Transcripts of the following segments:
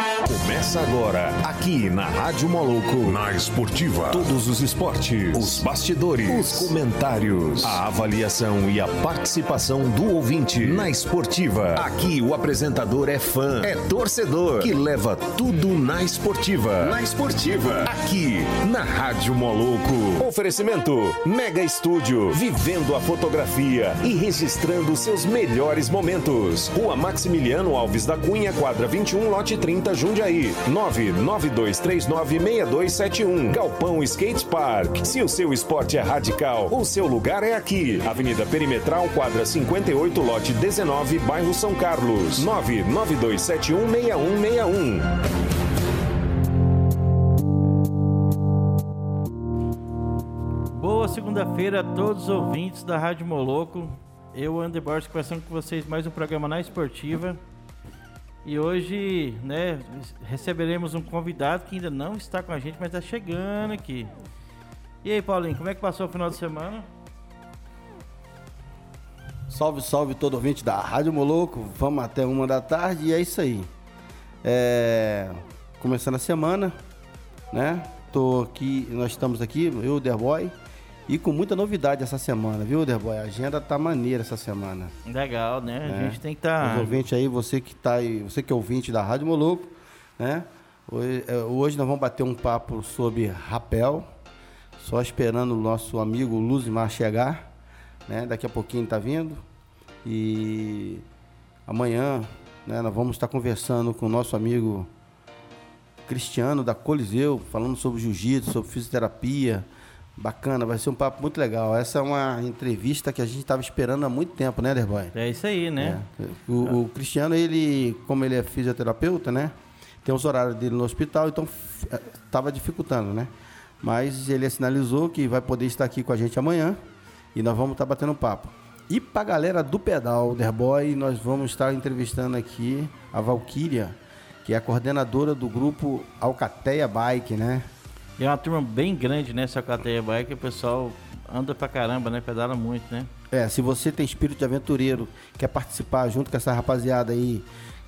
Bye. Começa agora, aqui na Rádio Moloco. Na Esportiva. Todos os esportes, os bastidores, os comentários, a avaliação e a participação do ouvinte na Esportiva. Aqui o apresentador é fã, é torcedor, que leva tudo na Esportiva. Na Esportiva. Aqui na Rádio Moloco. Oferecimento Mega Estúdio, vivendo a fotografia e registrando seus melhores momentos. Rua Maximiliano Alves da Cunha, quadra 21, lote 30, Jundiaí. 992396271. Galpão Skate Park. Se o seu esporte é radical, o seu lugar é aqui. Avenida Perimetral, quadra 58, lote 19, bairro São Carlos. 992716161. Boa segunda-feira a todos os ouvintes da Rádio Moloco. Eu, Ander Borges, conversando com vocês mais um programa na Esportiva. E hoje, né, receberemos um convidado que ainda não está com a gente, mas está chegando aqui. E aí, Paulinho, como é que passou o final de semana? Salve, salve todo ouvinte da Rádio Moloco. Vamos até uma da tarde e é isso aí. É... Começando a semana, né? Tô aqui, nós estamos aqui, eu, o Derboy, e com muita novidade essa semana, viu, Derboy? A agenda tá maneira essa semana. Legal, né? A É. gente tem que estar. Os ouvintes aí, você que tá aí, você que é ouvinte da Rádio Moloco, né? Hoje, é, hoje nós vamos bater um papo sobre rapel, só esperando o nosso amigo Luzimar chegar, né? Daqui a pouquinho tá vindo. E amanhã, né, nós vamos estar conversando com o nosso amigo Cristiano da Coliseu, falando sobre jiu-jitsu, sobre fisioterapia. Bacana, vai ser um papo muito legal. Essa é uma entrevista que a gente estava esperando há muito tempo, né, Derboy? É isso aí, né? É. O, o Cristiano, ele, como ele é fisioterapeuta, né? Tem os horários dele no hospital, então estava dificultando, né? Mas ele sinalizou que vai poder estar aqui com a gente amanhã e nós vamos estar batendo um papo. E pra galera do pedal, Derboy, nós vamos estar entrevistando aqui a Valquíria, que é a coordenadora do grupo Alcateia Bike, né? E é uma turma bem grande nessa cateia bike, o pessoal anda pra caramba, né? Pedala muito, né? É, se você tem espírito de aventureiro, quer participar junto com essa rapaziada aí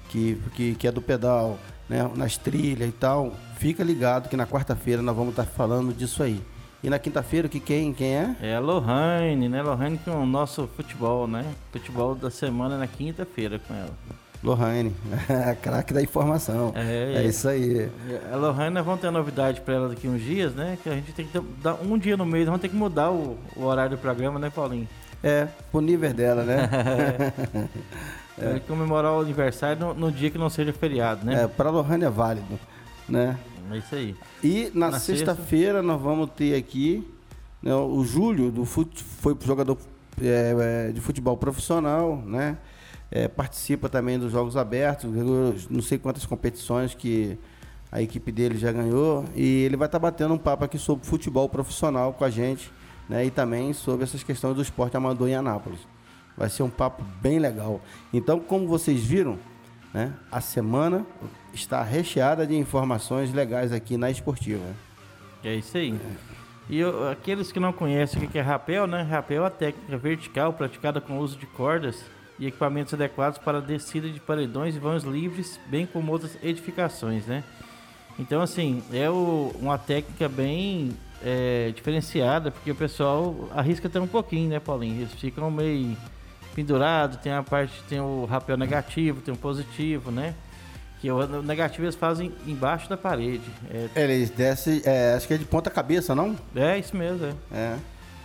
que, que, que é do pedal, né, nas trilhas e tal, fica ligado que na quarta-feira nós vamos estar falando disso aí. E na quinta-feira, que quem, quem é? É a Lohane, né? Lohane com o nosso futebol, né? Futebol da semana na quinta-feira com ela. Lohane, craque da informação. É, É isso aí. A Lohane, nós vamos ter novidade pra ela daqui uns dias, né? Que a gente tem que dar um dia no mês, vamos ter que mudar o, o horário do programa, né, Paulinho? É, pro nível dela, né? É. comemorar o aniversário no, no dia que não seja feriado, né? É, pra Lohane é válido, né? É, isso aí. E na, Na sexta-feira nós vamos ter aqui né, o Júlio, do fut, foi jogador é, é, de futebol profissional, né? É, participa também dos Jogos Abertos, não sei quantas competições que a equipe dele já ganhou. E ele vai estar batendo um papo aqui sobre futebol profissional com a gente, né? E também sobre essas questões do esporte amador em Anápolis. Vai ser um papo bem legal. Então, como vocês viram, né, a semana está recheada de informações legais aqui na Esportiva. É isso aí. E eu- aqueles que não conhecem o que é rapel, né? Rapel é a técnica vertical praticada com o uso de cordas e equipamentos adequados para descida de paredões e vãos livres, bem como outras edificações, né? Então, assim, é o- uma técnica bem é, diferenciada, porque o pessoal arrisca até um pouquinho, né, Paulinho? Eles ficam meio pendurados, tem a parte, tem o rapel negativo, tem o positivo, né? Que o o negativo eles fazem embaixo da parede. É, Eles descem, é, acho que é de ponta cabeça, não? é isso mesmo, é. É.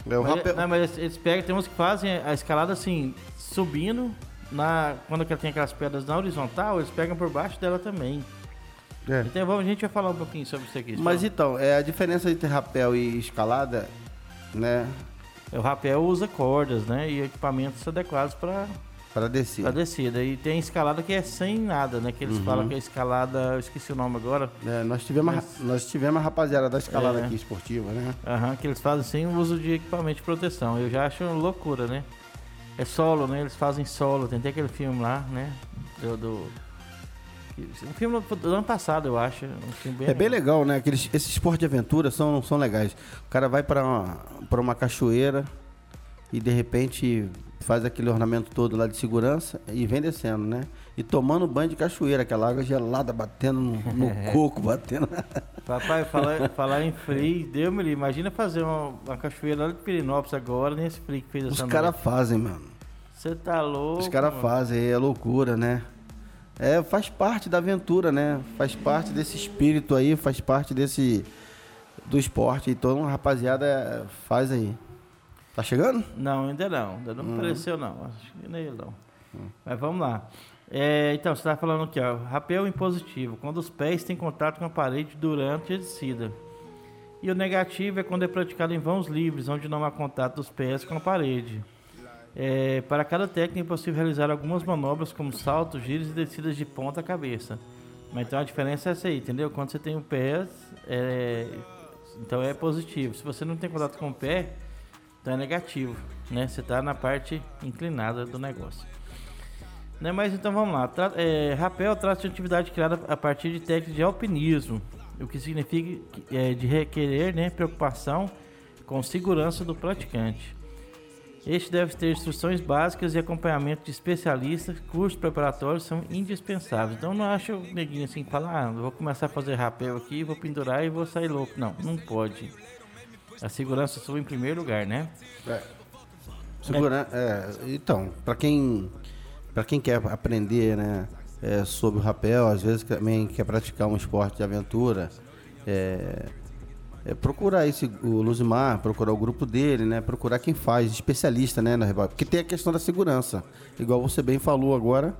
É o Mas, rapel- não, mas eles- eles pegam, tem uns que fazem a escalada assim, subindo, na, quando tem aquelas pedras na horizontal, eles pegam por baixo dela também. É. Então vamos, a gente vai falar um pouquinho sobre isso aqui. Mas só. então, é a diferença entre rapel e escalada, né? O rapel usa cordas, né? E equipamentos adequados para Para descer. a descida. E tem escalada que é sem nada, né? Que Uhum. eles falam que é escalada, eu esqueci o nome agora. É, nós, tivemos, a- Mas- nós tivemos a rapaziada da escalada É. aqui esportiva, né? Aham, que eles fazem sem o uso de equipamento de proteção. Eu já acho loucura, né? É solo, né? Eles fazem solo. Tem até aquele filme lá, né? Do. do- um filme do ano passado, eu acho. Um bem É bem legal, né? Aqueles, esses esportes de aventura são, são legais. O cara vai para uma, pra uma cachoeira e de repente faz aquele ornamento todo lá de segurança e vem descendo, né? E tomando banho de cachoeira, aquela água gelada batendo no, no coco, batendo. Papai, falar, falar em frio, deu me Imagina fazer uma, uma cachoeira lá de Pirinópolis agora, nesse frio que fez Os essa caras noite. fazem, mano. Você tá louco. Os caras fazem, é loucura, né? É, faz parte da aventura, né? Faz parte desse espírito aí, faz parte desse do esporte. Então, rapaziada, faz aí. Tá chegando? Não, ainda não. Ainda não Uhum. apareceu, não. Acho que nem ele não. Mas vamos lá. É, então, você estava falando aqui, ó. Rapel impositivo, quando os pés têm contato com a parede durante a descida. E o negativo é quando é praticado em vãos livres, onde não há contato dos pés com a parede. É, para cada técnica é possível realizar algumas manobras como saltos, giros e descidas de ponta cabeça. Mas então a diferença é essa aí, entendeu? Quando você tem o pé, é, então é positivo. Se você não tem contato com o pé, então é negativo, né? Você está na parte inclinada do negócio. Né? Mas então vamos lá. Tra é, rapel trata de atividade criada a partir de técnicas de alpinismo, o que significa é, de requerer né, preocupação com segurança do praticante. Este deve ter instruções básicas e acompanhamento de especialistas, cursos preparatórios são indispensáveis. Então não acho neguinho assim que fala, ah, vou começar a fazer rapel aqui, vou pendurar e vou sair louco. Não, não pode. A segurança sua em primeiro lugar, né? Segura, é, então, para quem para quem quer aprender, né, é, sobre o rapel, às vezes também quer praticar um esporte de aventura, é, é procurar esse o Luzimar, procurar o grupo dele, né, procurar quem faz, especialista, né, na porque tem a questão da segurança, igual você bem falou agora,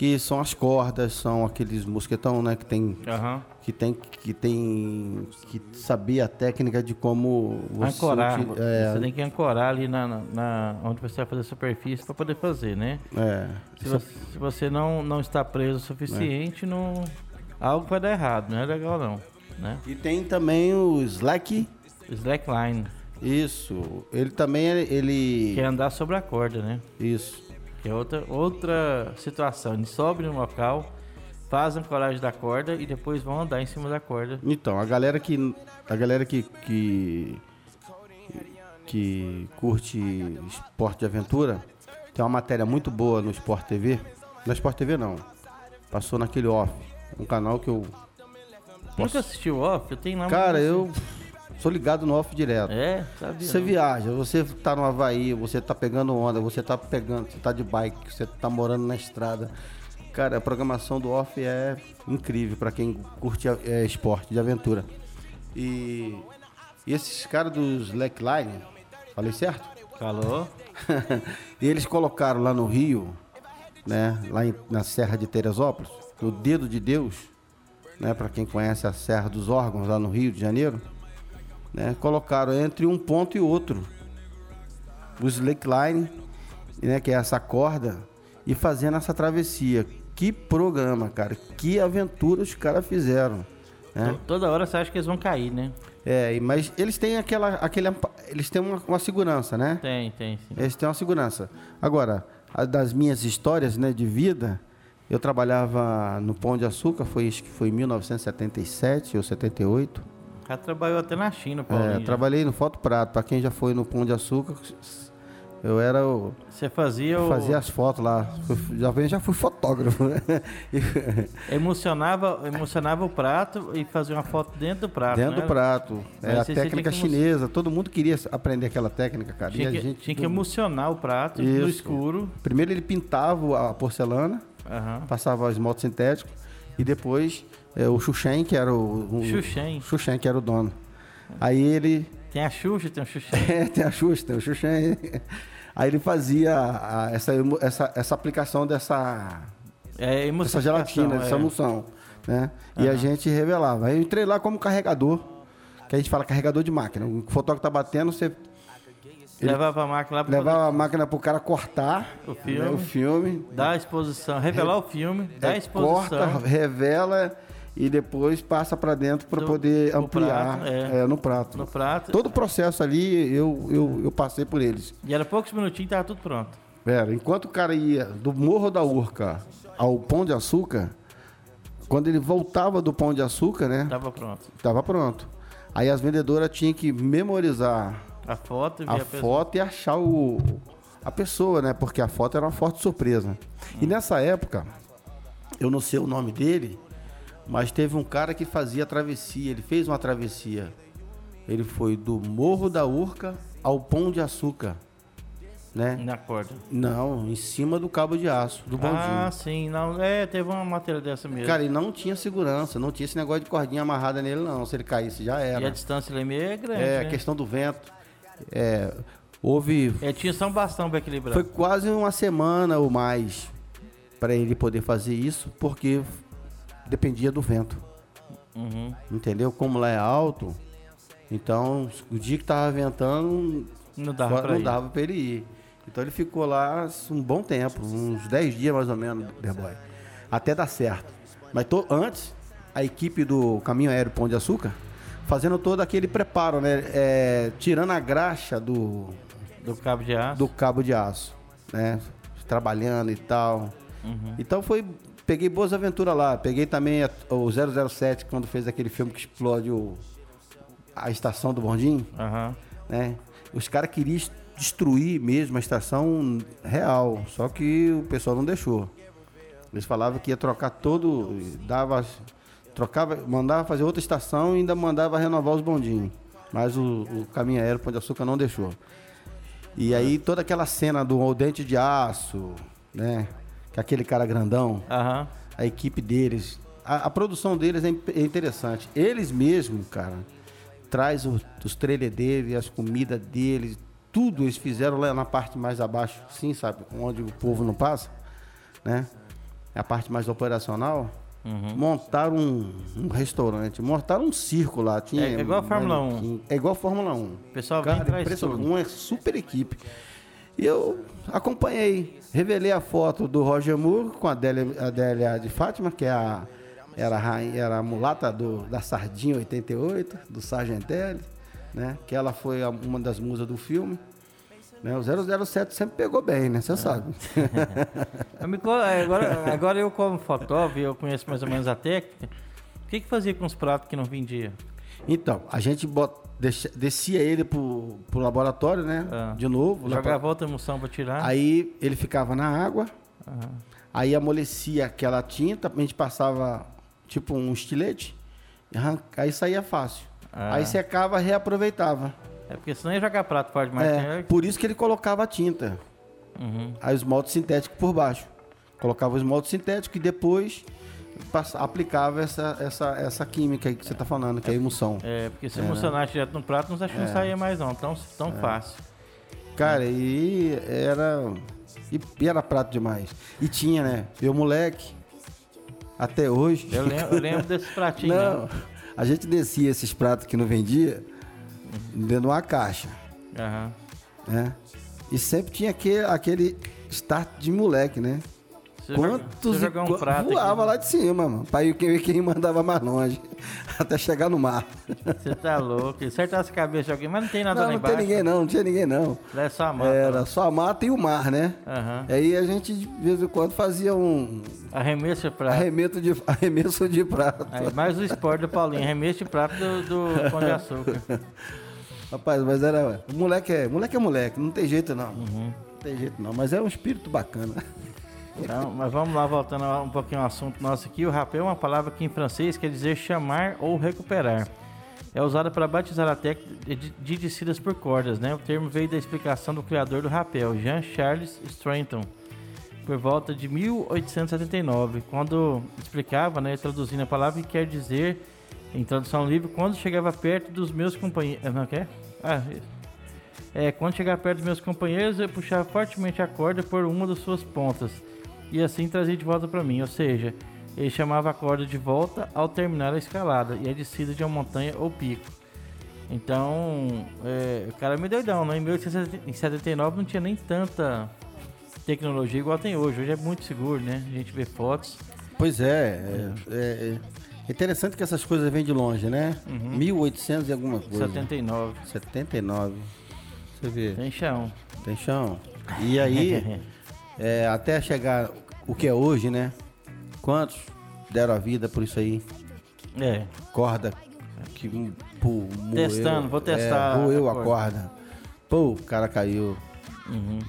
que são as cordas, são aqueles mosquetão, né, que tem Aham. que tem que tem que saber a técnica de como você Ancorar. é, Você tem que ancorar ali na, na- onde você vai fazer a superfície para poder fazer, né? é, Se você, se você não, não está preso o suficiente, não, algo vai dar errado, não é legal não, né? E tem também o slack. Slackline, Isso. Ele também ele que é andar sobre a corda, né? isso. Que é outra, outra situação. Eles sobem no local, fazem ancoragem da corda e depois vão andar em cima da corda. Então, a galera que a galera que que, que curte esporte de aventura, tem uma matéria muito boa no Sport TV. Na Sport TV não. Passou naquele off, um canal que eu Nunca assistiu off? Eu tenho lá Cara, eu sou ligado no off direto. É, sabia. Você não. viaja, você tá no Havaí, você tá pegando onda, você tá pegando, você tá de bike, você tá morando na estrada. Cara, a programação do off é incrível para quem curte é, esporte de aventura. E, e esses caras do Slackline, falei certo? Falou? e eles colocaram lá no Rio, né, lá em- na Serra de Teresópolis, no Dedo de Deus, né, para quem conhece a Serra dos Órgãos lá no Rio de Janeiro, né, colocaram entre um ponto e outro o slackline, né, que é essa corda, e fazendo essa travessia. Que programa, cara, que aventura os caras fizeram, né? To- Toda hora você acha que eles vão cair, né? É, mas eles têm aquela, aquele, eles têm uma, uma segurança, né? Tem, tem, sim. Eles têm uma segurança. Agora, das minhas histórias né, de vida, eu trabalhava no Pão de Açúcar, foi, acho que foi em 1977 ou 78. Cara trabalhou até na China, Paulinho. É, já. trabalhei no Foto Prato. Para quem já foi no Pão de Açúcar, eu era o. Você fazia o... Fazia as fotos lá. Já, fui- já fui fotógrafo, né? E- Emocionava, emocionava o prato e fazia uma foto dentro do prato, Dentro né? do prato. É Mas a técnica que chinesa. Todo mundo queria aprender aquela técnica, cara. Tinha que, gente tinha que emocionar o prato no Isso. escuro. Primeiro ele pintava a porcelana. Aham. passava o esmalte sintético e depois é, o Xuxen, que era o, o Xuxen. Xuxen, que era o dono. Aí ele Tem a Xuxa, tem o Xuxa. é, tem a Xuxa, tem o Xuxen. Aí ele fazia a- essa, essa, essa aplicação dessa, É emoção. dessa gelatina, dessa emulsão, né? E a gente revelava. Aí eu entrei lá como carregador, que a gente fala carregador de máquina. O fotógrafo tá batendo, você Levava a máquina lá pra levava a máquina pro cara cortar O né, filme. o filme a exposição, revelar o filme, a É, exposição. corta, revela e depois passa para dentro para poder ampliar prato, é. é, no prato. no prato. Todo o processo ali eu, eu, eu passei por eles. E era poucos minutinhos e tava tudo pronto. Era, enquanto o cara ia do Morro da Urca ao Pão de Açúcar, quando ele voltava do Pão de Açúcar, né, Tava pronto. tava pronto. Aí as vendedoras tinham que memorizar A foto e a a foto e achar o, a pessoa, né? Porque a foto era uma forte surpresa. E nessa época, eu não sei o nome dele, mas teve um cara que fazia travessia, ele fez uma travessia. Ele foi do Morro da Urca ao Pão de Açúcar, né? Na corda. Não, em cima do cabo de aço, do bondinho. Ah, sim. Não, é, teve uma matéria dessa mesmo. Cara, ele não tinha segurança, não tinha esse negócio de cordinha amarrada nele, não. Se ele caísse, já e a era. distância ali meio é grande, É, né? a questão do vento. É, houve. É, tinha só um bastão pra equilibrar. Foi quase uma semana ou mais para ele poder fazer isso, porque dependia do vento. Uhum. Entendeu? Como lá é alto, então o dia que tava ventando, Não dava pra não dava pra ele ir. Então ele ficou lá um bom tempo, uns 10 dias mais ou menos, The Boy. Até dar certo. Mas to- antes, a equipe do Caminho Aéreo Pão de Açúcar, fazendo todo aquele preparo, né? É, tirando a graxa do, Do cabo de aço. do cabo de aço, né? Trabalhando e tal. Uhum. Então foi. Peguei boas aventuras lá. Peguei também a- o 007, quando fez aquele filme que explode o, a estação do Bondinho Aham. né? Os caras queriam es- destruir mesmo a estação real, só que o pessoal não deixou. Eles falavam que ia trocar todo, dava, trocava, mandava fazer outra estação e ainda mandava renovar os bondinhos. Mas o, o caminho aéreo Pão de Açúcar não deixou. E aí toda aquela cena do dente de aço, né? Que aquele cara grandão, Aham. a equipe deles, a, a produção deles é, é interessante. Eles mesmos, cara, traz o- os trailers deles, as comidas deles, tudo eles fizeram lá na parte mais abaixo, sim, sabe, onde o povo não passa, né? É a parte mais operacional. Uhum. Montaram um, um restaurante, montaram um circo lá. Tinha É igual a Fórmula 1. manequim, É igual a Fórmula 1. O pessoal vem e Cara, traz impressionante. tudo. Uma super equipe. E eu acompanhei, revelei a foto do Roger Moore com a Adélia, Adélia de Fátima, que é a, era, a, era a mulata do, da Sardinha 88, do Sargentelli, né? Que ela foi uma das musas do filme. Né? O 007 sempre pegou bem, né? Você sabe. É, agora, agora eu como fotógrafo, eu conheço mais ou menos a técnica. O que que fazia com os pratos que não vendia? Então, a gente bot- deixa- descia ele pro, pro laboratório, né? Ah. De novo. pra- Jogava outra emulsão pra tirar? Aí ele ficava na água, Aham. aí amolecia aquela tinta, a gente passava tipo um estilete, aí saía fácil. Ah. Aí secava, reaproveitava. É porque senão ia jogar prato fora demais. É, né? por isso que ele colocava a tinta, Uhum. aí o esmalte sintético por baixo. Colocava o esmalte sintético e depois aplicava essa, essa, essa química aí que você está falando, que é a emulsão. É, porque se emulsionasse direto no prato, não acho que não saía mais não, tão, tão É. fácil. Cara, e era. E, e era prato demais. E tinha, né? Meu moleque, até hoje. Eu lembro, eu lembro desses pratinhos. Não, né? a gente descia esses pratos que não vendia dentro de uma caixa, Aham. né? E sempre tinha aquele, aquele start de moleque, né? Se se Quantos e um prato voava aqui, lá de cima, mano. Pra ir quem, quem mandava mais longe, até chegar no mar. Você tá louco. Acertasse a cabeça de alguém, mas não tem nada Não, lá não embaixo. tem ninguém não, não tinha ninguém não. Lá é só a mata. Era só a mata e o mar, né? Aham. Aí a gente, de vez em quando, fazia um Arremesso de prato. arremesso de, arremesso de prato. Aí, mais o esporte do Paulinho. Arremesso de prato do, do Pão de Açúcar. Rapaz, mas era. O moleque é, moleque é moleque, não tem jeito não. Uhum. Não tem jeito não, mas é um espírito bacana. Então, mas vamos lá, voltando um pouquinho ao assunto nosso aqui. O rapel é uma palavra que em francês quer dizer chamar ou recuperar. É usada para batizar a técnica de, de descidas por cordas, né? O termo veio da explicação do criador do rapel, Jean Charles Stratton, por volta de 1879, quando explicava, né, traduzindo a palavra, que quer dizer, em tradução livre, quando chegava perto dos meus companheiros. Não quer? Ah. É, quando chegar perto dos meus companheiros, eu puxava fortemente a corda por uma das suas pontas e assim trazia de volta para mim. Ou seja, ele chamava a corda de volta ao terminar a escalada e a descida de uma montanha ou pico. Então, é, o cara é meio doidão, né? Em 1879 não tinha nem tanta tecnologia igual tem hoje. Hoje é muito seguro, né? A gente vê fotos. Pois é, é, é- é interessante que essas coisas vêm de longe, né? Uhum. 1800 e alguma coisa. 79. 79. Você vê, Tem chão. tem chão. E aí, é, até chegar o que é hoje, né? Quantos deram a vida por isso aí? É. Corda que pô, Testando, vou testar É, moeu a corda. Pô, o cara caiu.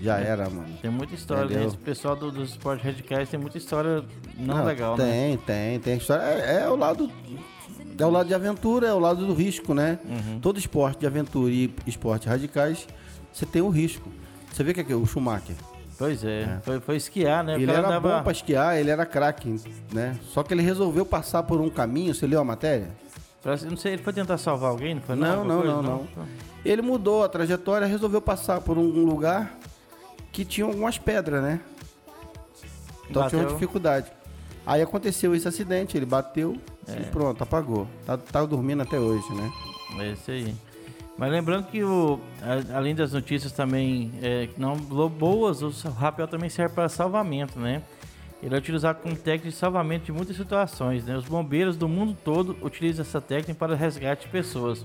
Já era, mano. Tem muita história, né? Entendeu? Esse pessoal do- dos esportes radicais tem muita história não, legal, tem, né? Tem, tem, história. É, é o lado. É o lado de aventura, é o lado do risco, né? Uhum. Todo esporte de aventura e esporte radicais, você tem o risco. Você vê que é o Schumacher. Pois é, Foi, foi esquiar, né? Ele era bom pra esquiar, ele era craque, né? Só que ele resolveu passar por um caminho, você leu a matéria? Não sei, ele foi tentar salvar alguém, não foi? Não, não, coisa? não, não. Ele mudou a trajetória, resolveu passar por um lugar que tinha algumas pedras, né? Então tinha uma Bateu. dificuldade. Aí aconteceu esse acidente, ele bateu É. e pronto, apagou. Tá, tá dormindo até hoje, né? É isso aí. Mas lembrando que o, a- além das notícias também é, não boas, o rapel também serve para salvamento, né? Ele é utilizado como técnica de salvamento de muitas situações, né? Os bombeiros do mundo todo utilizam essa técnica para resgate de pessoas.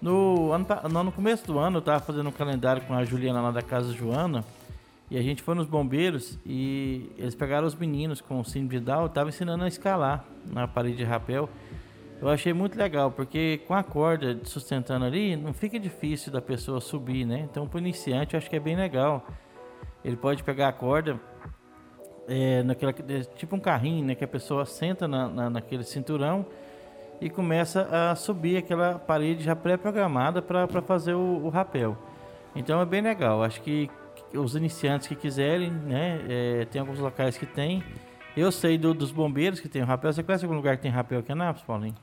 No, ano, no, começo do ano, eu estava fazendo um calendário com a Juliana lá da Casa Joana e a gente foi nos bombeiros e eles pegaram os meninos com o síndrome de Down estavam ensinando a escalar na parede de rapel. Eu achei muito legal, porque com a corda sustentando ali, não fica difícil da pessoa subir, né? Então, para o iniciante, eu acho que é bem legal. Ele pode pegar a corda, é, naquela, tipo um carrinho, né? Que a pessoa senta na, na- naquele cinturão e começa a subir aquela parede já pré-programada para fazer o, o rapel. Então, é bem legal. Acho que os iniciantes que quiserem, né? é, tem alguns locais que tem. Eu sei do- dos bombeiros que tem o rapel. Você conhece algum lugar que tem rapel aqui Anápolis, Paulinho?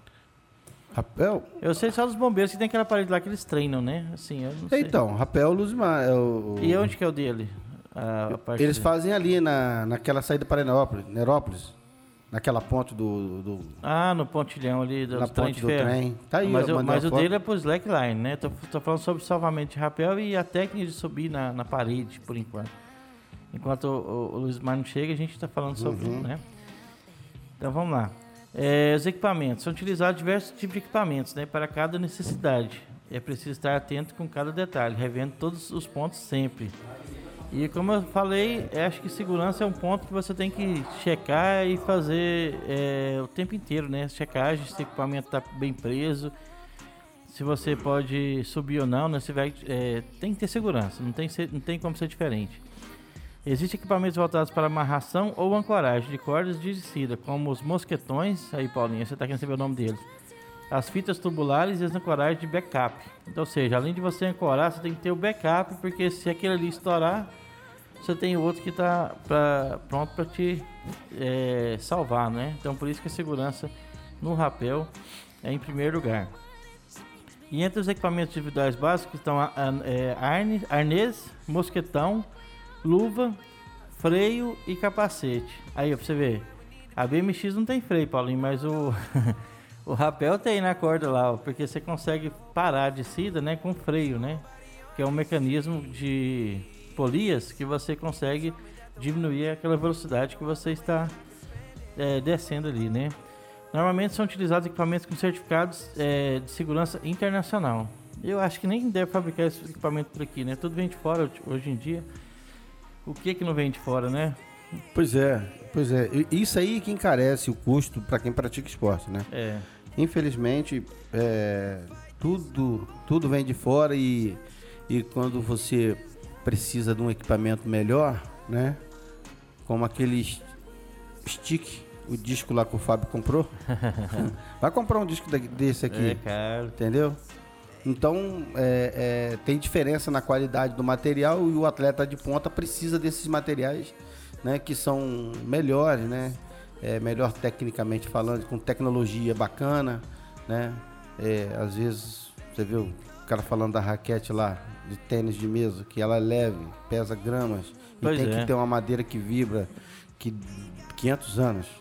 Rapel? Eu sei só dos bombeiros que tem aquela parede lá que eles treinam, né? Assim, eu não sei. Então, rapel Luzimar. É o, E onde que é o dele? A, a Eles dele? fazem ali na, naquela saída para Nerópolis, Nerópolis, naquela ponte do, do Ah, no pontilhão ali do na ponte de do ferro. trem. Tá aí, mas eu mas o dele é pro slackline, né? Tô, tô falando sobre salvamento de rapel e a técnica de subir na, na parede, por enquanto. Enquanto o, o, o Luiz Mar não chega, a gente tá falando sobre, Uhum. né? Então vamos lá. É, os equipamentos. São utilizados diversos tipos de equipamentos, né? Para cada necessidade. É preciso estar atento com cada detalhe, revendo todos os pontos sempre. E como eu falei, eu acho que segurança é um ponto que você tem que checar e fazer é, o tempo inteiro, né? Checagem, se o equipamento está bem preso, se você pode subir ou não, né? Você vai, é, tem que ter segurança, não tem, não tem como ser diferente. Existem equipamentos voltados para amarração ou ancoragem de cordas de descida, como os mosquetões, aí Paulinho, você está querendo saber o nome deles, as fitas tubulares e as ancoragens de backup. Então, ou seja, além de você ancorar, você tem que ter o backup, porque se aquele ali estourar, você tem outro que está pronto para te é, salvar, né? Então, por isso que a segurança no rapel é em primeiro lugar. E entre os equipamentos individuais básicos estão a, a, arne- arnês, mosquetão, luva, freio e capacete. Aí, ó, pra você ver, a BMX não tem freio, Paulinho, mas o, o rapel tem na corda lá, ó, porque você consegue parar a descida né, com freio, né? Que é um mecanismo de polias que você consegue diminuir aquela velocidade que você está é, descendo ali, né? Normalmente são utilizados equipamentos com certificados é, de segurança internacional. Eu acho que nem deve fabricar esse equipamento por aqui, né? Tudo vem de fora hoje- hoje em dia. O que que não vem de fora, né? Pois é, pois é. Isso aí que encarece o custo para quem pratica esporte, né? É. Infelizmente, é, tudo, tudo vem de fora e, e quando você precisa de um equipamento melhor, né? Como aquele stick, o disco lá que o Fábio comprou. Vai comprar um disco desse aqui. É caro. Entendeu? Então, é, é, tem diferença na qualidade do material e o atleta de ponta precisa desses materiais, né, que são melhores, né, é, melhor tecnicamente falando, com tecnologia bacana, né, é, às vezes, você viu o cara falando da raquete lá, de tênis de mesa, que ela é leve, pesa gramas, e Pois tem é. que ter uma madeira que vibra, que 500 anos.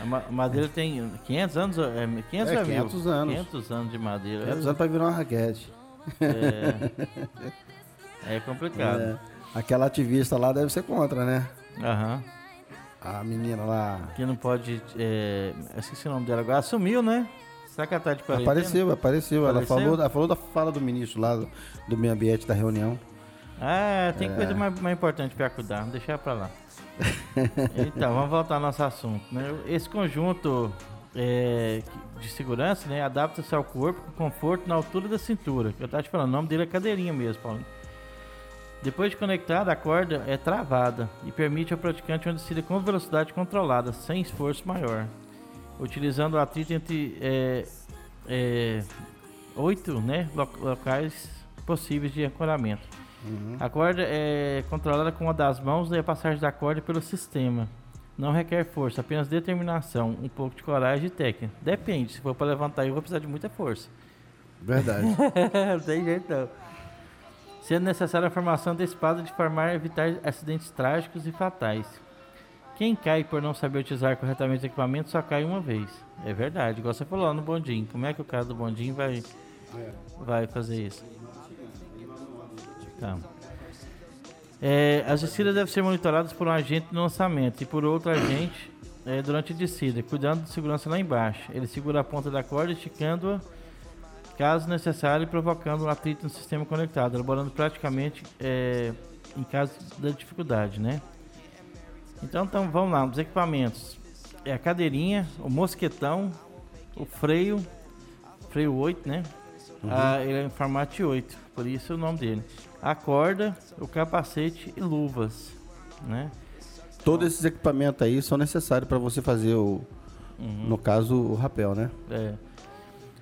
A ma- madeira tem 500 anos? É, 500 É, ou mil? 500 anos. 500 anos de madeira. 500 anos para virar uma raquete. É, é complicado. É, aquela ativista lá deve ser contra, né? Aham. A menina lá. Que não pode. É, esqueci o nome dela agora. Assumiu, né? Será que ela tá de quarentena? Apareceu, apareceu. Ela Apareceu? falou, ela falou da fala do ministro lá do, do meio ambiente da reunião. Ah, tem É. coisa mais, mais importante pra cuidar, deixar pra lá. Então, vamos voltar ao nosso assunto. Né? Esse conjunto é, de segurança né, adapta-se ao corpo com conforto na altura da cintura. Eu tava te falando, o nome dele é cadeirinha mesmo. Depois de conectada, a corda é travada e permite ao praticante uma descida com velocidade controlada, sem esforço maior, utilizando o atrito entre é, é, oito né, locais possíveis de ancoramento. Uhum. A corda é controlada com uma das mãos e a passagem da corda pelo sistema. Não requer força, apenas determinação, um pouco de coragem e técnica. Depende, se for para levantar eu vou precisar de muita força. Verdade. não tem jeito não. Sendo necessária a formação antecipada de forma a evitar acidentes trágicos e fatais. Quem cai por não saber utilizar corretamente o equipamento só cai uma vez. É verdade, igual você falou lá no bondinho. Como é que o cara do bondinho vai, é. vai fazer isso? Tá. É, as descidas devem ser monitoradas por um agente no lançamento e por outro agente é, durante a descida, cuidando de segurança lá embaixo. Ele segura a ponta da corda, esticando-a caso necessário e provocando um atrito no sistema conectado, elaborando praticamente é, em caso da dificuldade, né? Então, então, vamos lá, os equipamentos. É a cadeirinha, o mosquetão, o freio, freio 8, né? Uhum. Ah, ele é em formato 8, por isso o nome dele a corda, o capacete e luvas, né? Todos esses equipamentos aí são necessários para você fazer o, uhum. no caso, o rapel, né? É.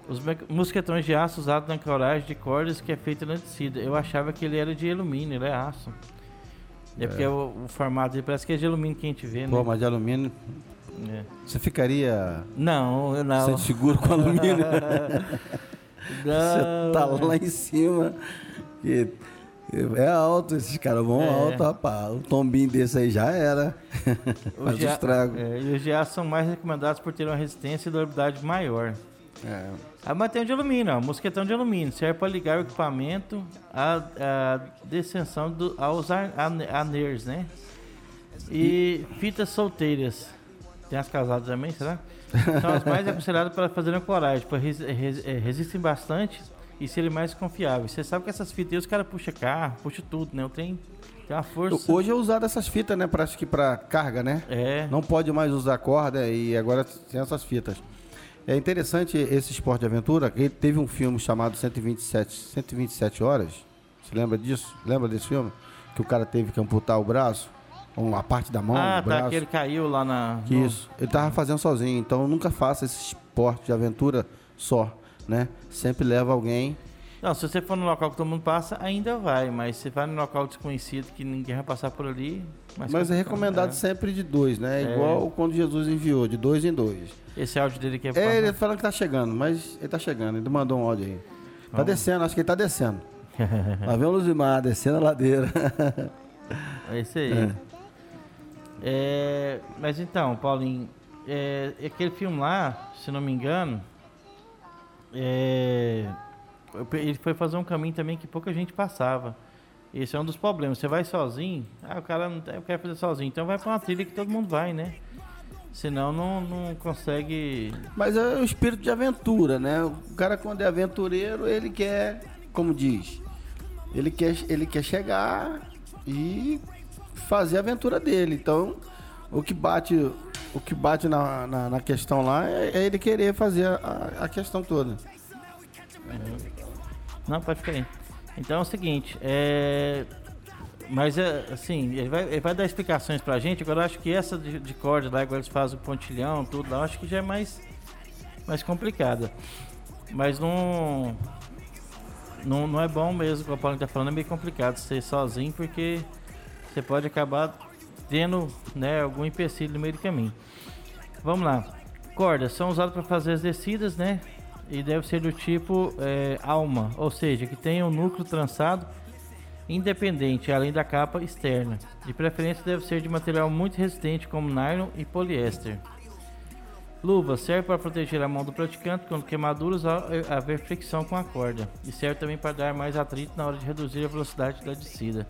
Os mosquetões de aço usados na ancoragem de cordas que é feita na descida. Eu achava que ele era de alumínio, ele é aço. É, é. porque o, o, formato dele parece que é de alumínio que a gente vê, né? Pô, mas de alumínio. É. Você ficaria. Não, não. Sem seguro com alumínio? Você tá lá em cima. E é alto, esses caras vão é. alto, rapaz. O tombinho desse aí já era. Faz GA, estrago. É, e os GA são mais recomendados por ter uma resistência e durabilidade maior. É. Ah, mas tem um de alumínio, ó, mosquetão de alumínio. Serve para ligar o equipamento à, à descensão do, aos aners, né? E, e fitas solteiras. Tem as casadas também, será? São as mais aconselhadas para fazer coragem, pois é, resistem bastante e serem mais confiáveis. Você sabe que essas fitas aí, os caras puxam carro, puxam tudo, né? O trem tem uma força. Hoje é usado essas fitas, né? Para, acho que para carga, né? É. Não pode mais usar corda e agora tem essas fitas. É interessante esse esporte de aventura. Ele teve um filme chamado 127, 127 Horas. Você lembra disso? Lembra desse filme? Que o cara teve que amputar o braço, uma parte da mão, ah, o braço. tá, que ele caiu lá na... Isso. Ele tava fazendo sozinho. Então nunca faça esse esporte de aventura só né? Sempre leva alguém. Não, se você for no local que todo mundo passa, ainda vai, mas se vai no local desconhecido que ninguém vai passar por ali. Mas é recomendado é. sempre de dois, né? É. Igual quando Jesus enviou, de dois em dois. Esse áudio dele que é. É, ele falando que tá chegando, mas ele tá chegando, ele mandou um áudio aí. Tá descendo, acho que ele tá descendo. Lá vem o Luzimar, descendo a ladeira. é isso aí. É. É, mas então, Paulinho, é, aquele filme lá, se não me engano, é, ele foi fazer um caminho também que pouca gente passava. Esse é um dos problemas. Você vai sozinho, ah, o cara não quer fazer sozinho, então vai para uma trilha que todo mundo vai, né? Senão não, não consegue. Mas é o espírito de aventura, né? O cara quando é aventureiro, ele quer, como diz, ele quer, ele quer chegar e fazer a aventura dele. Então, o que bate o que bate na, na, na questão lá é, é, ele querer fazer a, a questão toda. Uhum. Não, pode ficar aí. Então é o seguinte, é... Mas é assim, ele vai, ele vai dar explicações pra gente. Agora eu acho que essa de, de corda lá, agora eles fazem o pontilhão, tudo lá, eu acho que já é mais, mais complicada. Mas não, não. Não é bom mesmo, como o Paulo tá falando, é meio complicado ser sozinho, porque você pode acabar tendo né, algum empecilho no meio do caminho. Vamos lá. Cordas são usadas para fazer as descidas, né? E deve ser do tipo é, alma, ou seja, que tenha um núcleo trançado independente, além da capa externa. De preferência deve ser de material muito resistente como nylon e poliéster. Luva serve para proteger a mão do praticante quando queimaduras ao haver fricção com a corda e serve também para dar mais atrito na hora de reduzir a velocidade da descida.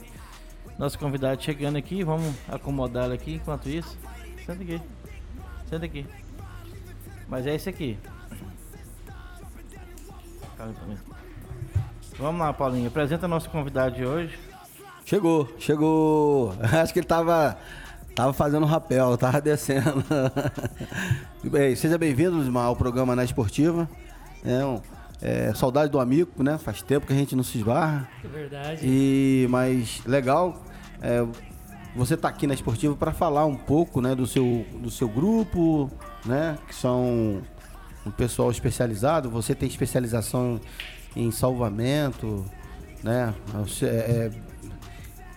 Nosso convidado chegando aqui, vamos acomodá-lo aqui enquanto isso. Senta aqui. Senta aqui. Mas é esse aqui. Vamos lá, Paulinho. Apresenta nosso convidado de hoje. Chegou, chegou. Acho que ele tava, tava fazendo rapel, tava descendo. Bem, seja bem-vindo ao programa Na Esportiva. É um, É, saudade do amigo, né? Faz tempo que a gente não se esbarra. É verdade. E, mas legal, é, você está aqui na Esportiva para falar um pouco né, do, seu, do seu grupo, né? Que são um pessoal especializado. Você tem especialização em salvamento, né? É, é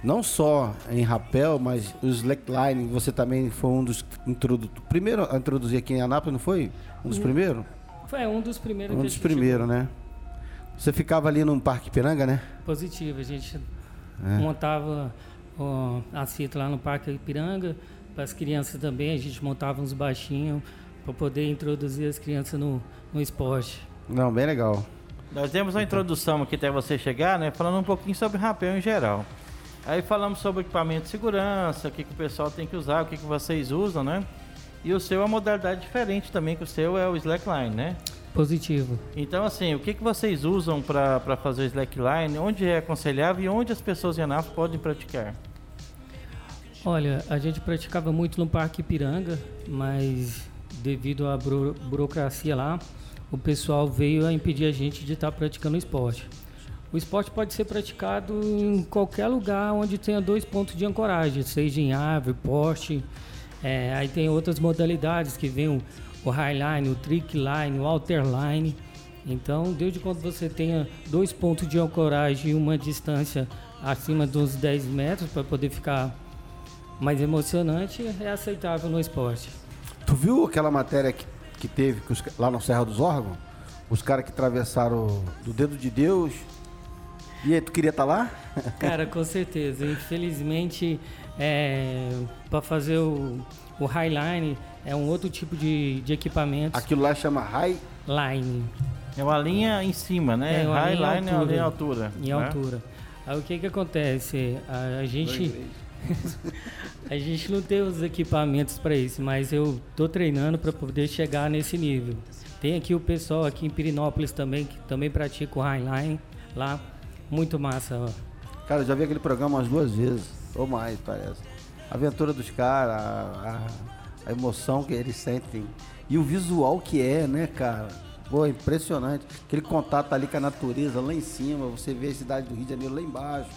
não só em rapel, mas o slackline, você também foi um dos introdutores. Primeiro a introduzir aqui em Anápolis, não foi? Um dos Hum. primeiros? Foi um dos primeiros Um dos primeiros, né? Você ficava ali no Parque Piranga, né? positivo. A gente É. montava ó, a fita lá no Parque Ipiranga. Para as crianças também, a gente montava uns baixinhos para poder introduzir as crianças no, no esporte. Não, bem legal. Nós demos uma introdução aqui até você chegar, né? Falando um pouquinho sobre rapel em geral. Aí falamos sobre equipamento de segurança, o que, que o pessoal tem que usar, o que, que vocês usam, né? E o seu é uma modalidade diferente também, que o seu é o slackline, né? Positivo. Então, assim, o que, que vocês usam para fazer o slackline? Onde é aconselhável e onde as pessoas em Anápolis podem praticar? Olha, a gente praticava muito no Parque Ipiranga, mas devido à buro- burocracia lá, o pessoal veio a impedir a gente de estar praticando o esporte. O esporte pode ser praticado em qualquer lugar onde tenha dois pontos de ancoragem, seja em árvore, poste. É, aí tem outras modalidades que vem o, o highline, o trickline, o outerline. Então, desde quando você tenha dois pontos de ancoragem e uma distância acima dos 10 metros para poder ficar mais emocionante, é aceitável no esporte. Tu viu aquela matéria que, que teve que os lá no Serra dos Órgãos? Os caras que atravessaram do dedo de Deus. E aí, tu queria estar lá? Cara, com certeza. Infelizmente, para fazer o, o highline é um outro tipo de, de equipamento. Aquilo lá chama High. Line, É uma linha em cima, né? É, uma linha em Highline é uma altura. linha em altura. em né? altura. Aí o que que acontece? A, a gente a gente não tem os equipamentos para isso, mas eu tô treinando para poder chegar nesse nível. Tem aqui o pessoal aqui em Pirinópolis também que também pratica o highline lá, muito massa. ó. Cara, eu já vi aquele programa umas duas vezes, ou mais, parece. A aventura dos caras, a, a- a emoção que eles sentem. E o visual que é, né, cara? Pô, impressionante. Aquele contato ali com a natureza lá em cima, você vê a cidade do Rio de Janeiro lá embaixo.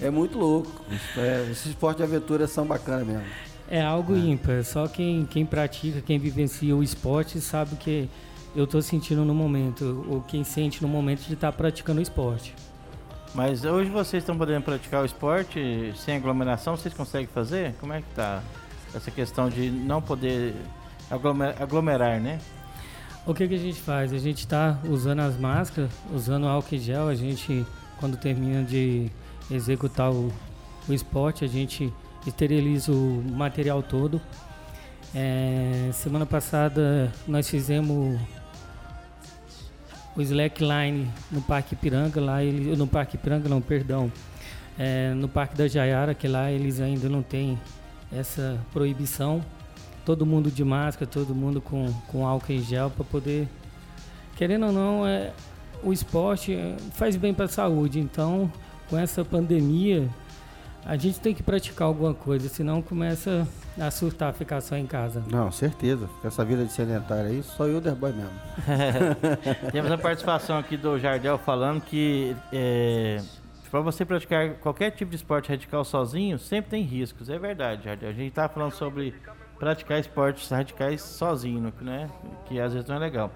É muito louco. É, esses esportes de aventura são bacanas mesmo. É algo ímpar, só quem, quem pratica, quem vivencia o esporte sabe o que eu tô sentindo no momento, ou quem sente no momento de estar praticando o esporte. Mas hoje vocês estão podendo praticar o esporte sem aglomeração, vocês conseguem fazer? Como é que tá essa questão de não poder aglomer- aglomerar, né? O que, que a gente faz? A gente está usando as máscaras, usando álcool em gel, a gente, quando termina de executar o, o esporte, a gente esteriliza o material todo. É, semana passada nós fizemos o slackline no Parque Piranga, lá ele, no Parque Piranga não, perdão, é, no Parque da Jaiara, que lá eles ainda não têm essa proibição. Todo mundo de máscara, todo mundo com, com álcool em gel para poder, querendo ou não, é, o esporte faz bem para a saúde. Então, com essa pandemia, a gente tem que praticar alguma coisa, senão começa a surtar, ficar só em casa. Não, certeza. Com essa vida de sedentário aí, só eu, Derboy mesmo. Temos a participação aqui do Jardel falando que é, para você praticar qualquer tipo de esporte radical sozinho, sempre tem riscos. É verdade, Jardel. A gente tá falando sobre praticar esportes radicais sozinho, né? Que às vezes não é legal.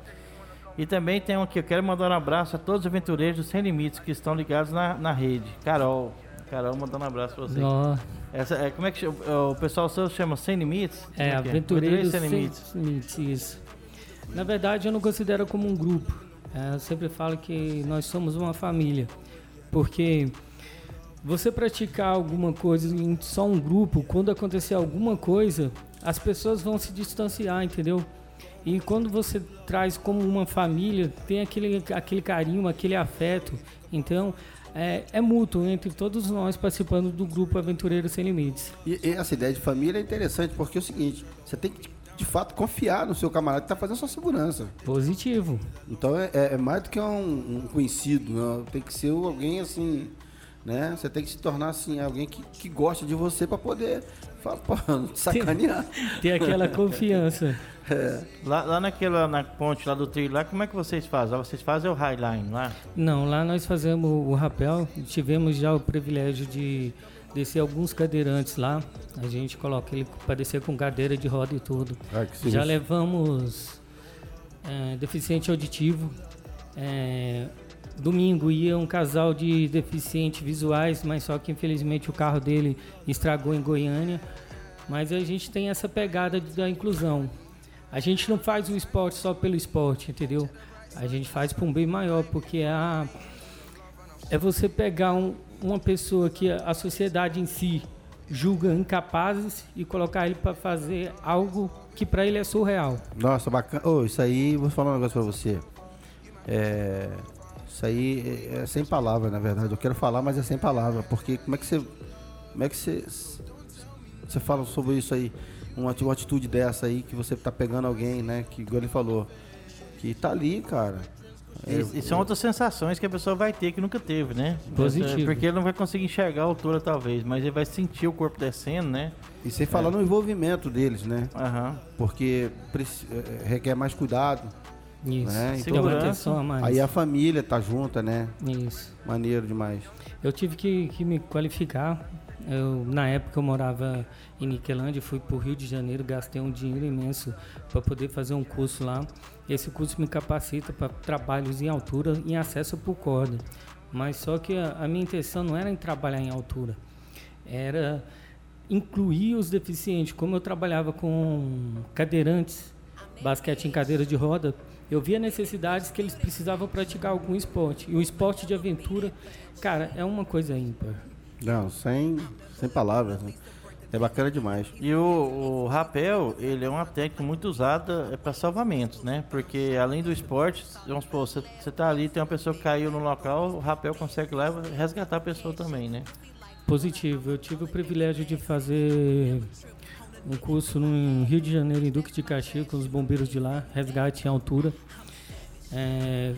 E também tem um aqui, eu quero mandar um abraço a todos os aventureiros Sem Limites que estão ligados na, na rede. Carol. Carol mandando um abraço pra você. Ó, Essa, é, como é que chama? O pessoal seu chama Sem Limites? Como é, que aventureiros Sem sem Limites. limites, isso. Na verdade, eu não considero como um grupo. É, eu sempre falo que nós somos uma família, porque você praticar alguma coisa em só um grupo, quando acontecer alguma coisa, as pessoas vão se distanciar, entendeu? E quando você traz como uma família, tem aquele, aquele carinho, aquele afeto. Então, é, é mútuo entre todos nós participando do grupo Aventureiros Sem Limites. E, e essa ideia de família é interessante, porque é o seguinte, você tem que, de fato, confiar no seu camarada que tá fazendo sua segurança. Positivo. Então é, é- é mais do que um, um conhecido, né? tem que ser alguém assim, né? Você tem que se tornar assim alguém que, que gosta de você para poder falar, pô, sacanear. Ter aquela confiança. É. Lá, lá naquela na ponte lá do trilho lá, como é que vocês fazem? Lá vocês fazem o highline lá? Não, lá nós fazemos o rapel. Tivemos já o privilégio de descer alguns cadeirantes lá. A gente coloca ele para descer com cadeira de roda e tudo. Ah, já levamos é, deficiente auditivo. É, domingo ia um casal de deficientes visuais, mas só que infelizmente o carro dele estragou em Goiânia. Mas a gente tem essa pegada da inclusão. A gente não faz o esporte só pelo esporte, entendeu? A gente faz para um bem maior, porque é, a, é você pegar um, uma pessoa que a sociedade em si julga incapazes e colocar ele para fazer algo que para ele é surreal. Nossa, bacana. Oh, isso aí, vou falar um negócio para você. É, isso aí é, é sem palavras, na verdade. Eu quero falar, mas é sem palavras, porque como é que você como é que você você fala sobre isso aí? uma, uma atitude dessa aí que você tá pegando alguém, né? Que igual ele falou, que tá ali, cara. E, e, são outras sensações que a pessoa vai ter que nunca teve, né? Positivo. Porque ele não vai conseguir enxergar a altura, talvez, mas ele vai sentir o corpo descendo, né? E sem falar é. no envolvimento deles, né? Uhum. Porque é, requer mais cuidado. Isso. Né? Então, Segurança. A mais. Aí a família tá junta, né? Isso. Maneiro demais. Eu tive que, que me qualificar eu, na época eu morava em Niquelândia, fui para o Rio de Janeiro, gastei um dinheiro imenso para poder fazer um curso lá. Esse curso me capacita para trabalhos em altura em acesso por corda. Mas só que a, a minha intenção não era em trabalhar em altura, era incluir os deficientes. Como eu trabalhava com cadeirantes, basquete em cadeira de roda, eu via necessidades que eles precisavam praticar algum esporte. E o esporte de aventura, cara, é uma coisa ímpar. Não, sem, sem palavras. Né? É bacana demais. E o, o, rapel, ele é uma técnica muito usada é para salvamentos, né? Porque além do esporte, vamos supor, você, você tá ali, tem uma pessoa que caiu no local, o rapel consegue lá resgatar a pessoa também, né? Positivo. Eu tive o privilégio de fazer um curso no Rio de Janeiro, em Duque de Caxias, com os bombeiros de lá, resgate em altura. É,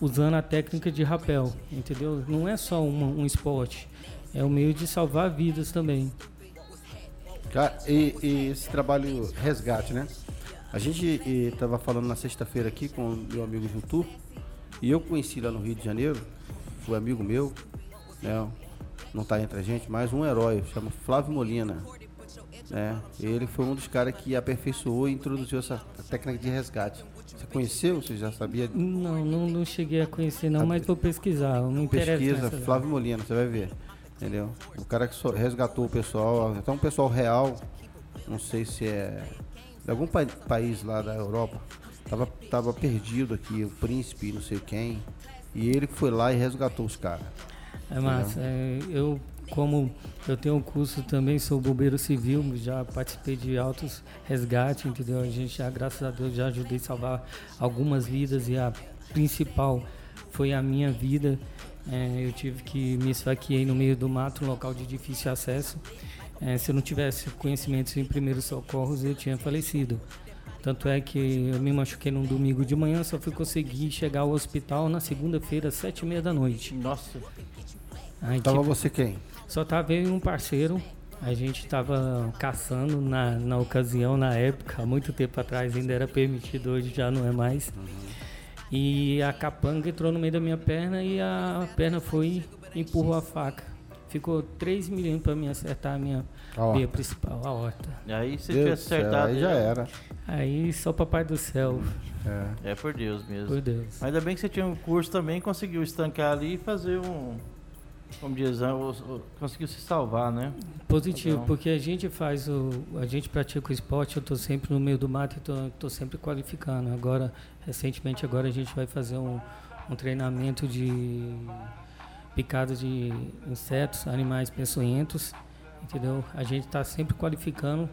usando a técnica de rapel, entendeu? Não é só um esporte é um meio de salvar vidas também. E, e esse trabalho resgate, né? A gente estava falando na sexta-feira aqui com o meu amigo Jutu, e eu conheci lá no Rio de Janeiro, foi amigo meu, né? não está entre a gente, mas um herói, chama Flávio Molina. Né? Ele foi um dos caras que aperfeiçoou e introduziu essa técnica de resgate. Você conheceu? Você já sabia? Não, não, não cheguei a conhecer não, mas vou pesquisar. Pesquisa Flávio Molina, você vai ver. Entendeu? O cara que resgatou o pessoal, até um pessoal real, não sei se é de algum pa país lá da Europa, tava, tava perdido aqui, o príncipe, não sei quem, e ele foi lá e resgatou os caras. É massa, é, eu como eu tenho um curso também, sou bombeiro civil, já participei de altos resgates, entendeu? A gente já, graças a Deus, já ajudei a salvar algumas vidas e a principal foi a minha vida é, eu tive que me esfaqueei no meio do mato, um local de difícil acesso. É, se eu não tivesse conhecimentos em primeiros socorros, eu tinha falecido. Tanto é que eu me machuquei num domingo de manhã, só fui conseguir chegar ao hospital na segunda-feira, às sete e meia da noite. Nossa. Aí, tava tipo, você quem? Só tava eu e um parceiro. A gente estava caçando na, na ocasião, na época, há muito tempo atrás ainda era permitido, hoje já não é mais. Uhum. E a capanga entrou no meio da minha perna e a perna foi e empurrou a faca. Ficou 3 milímetros para me acertar a minha a veia principal, a horta. E aí se tivesse acertado. Aí já era. Aí só papai do céu. É. é por Deus mesmo. Por Deus. Mas ainda bem que você tinha um curso também, conseguiu estancar ali e fazer um, como diz, né, conseguiu se salvar, né? Positivo, então. porque a gente faz o. A gente pratica o esporte, eu estou sempre no meio do mato e estou sempre qualificando. Agora, recentemente agora a gente vai fazer um, um treinamento de picada de insetos, animais peçonhentos, entendeu? A gente está sempre qualificando.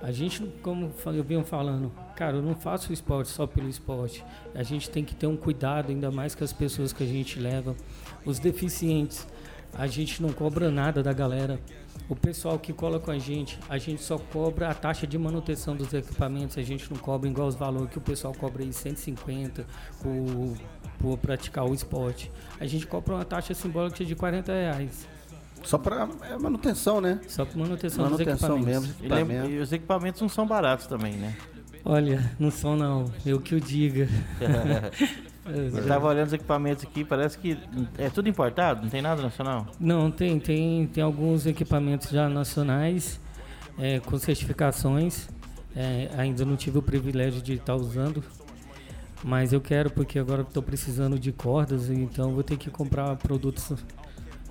A gente, como eu vinha falando, cara, eu não faço o esporte só pelo esporte. A gente tem que ter um cuidado, ainda mais com as pessoas que a gente leva, os deficientes a gente não cobra nada da galera. O pessoal que cola com a gente, a gente só cobra a taxa de manutenção dos equipamentos, a gente não cobra igual os valores que o pessoal cobra aí 150 por, por praticar o esporte. A gente cobra uma taxa simbólica de 40 reais. Só para é manutenção, né? Só para manutenção, Manutenção dos equipamentos. mesmo. E, equipamento. e os equipamentos não são baratos também, né? Olha, não são não, eu que o diga. Eu tava olhando os equipamentos aqui, parece que é tudo importado, não tem nada nacional. Não, tem, tem, tem alguns equipamentos já nacionais é, com certificações. É, ainda não tive o privilégio de estar usando, mas eu quero porque agora estou precisando de cordas, então vou ter que comprar produtos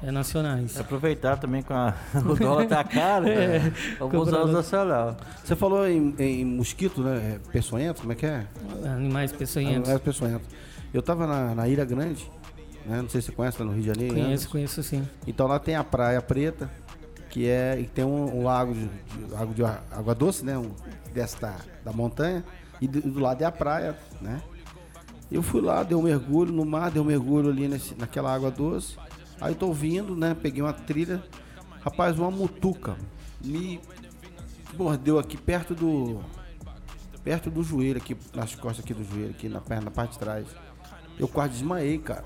é, nacionais. Aproveitar também com a, o dólar tá caro, É, né? vamos usar os nacional. Você falou em, em mosquito, né? É, Peçonhento, como é que é? Animais peçonhentos. É peçonhento. Eu tava na, na Ilha Grande, né? Não sei se você conhece lá no Rio de Janeiro. né? Conheço, conheço sim. Então lá tem a Praia Preta, que é. E tem um, um lago de, de- água, de água doce, né? Um, desce da, montanha. E do, do lado é a praia, né? Eu fui lá, dei um mergulho no mar, dei um mergulho ali nesse, naquela água doce. Aí eu tô vindo, né? Peguei uma trilha. Rapaz, uma mutuca me mordeu aqui perto do. Perto do joelho, aqui, nas costas aqui do joelho, aqui na perna, na parte de trás. Eu quase desmaiei, cara.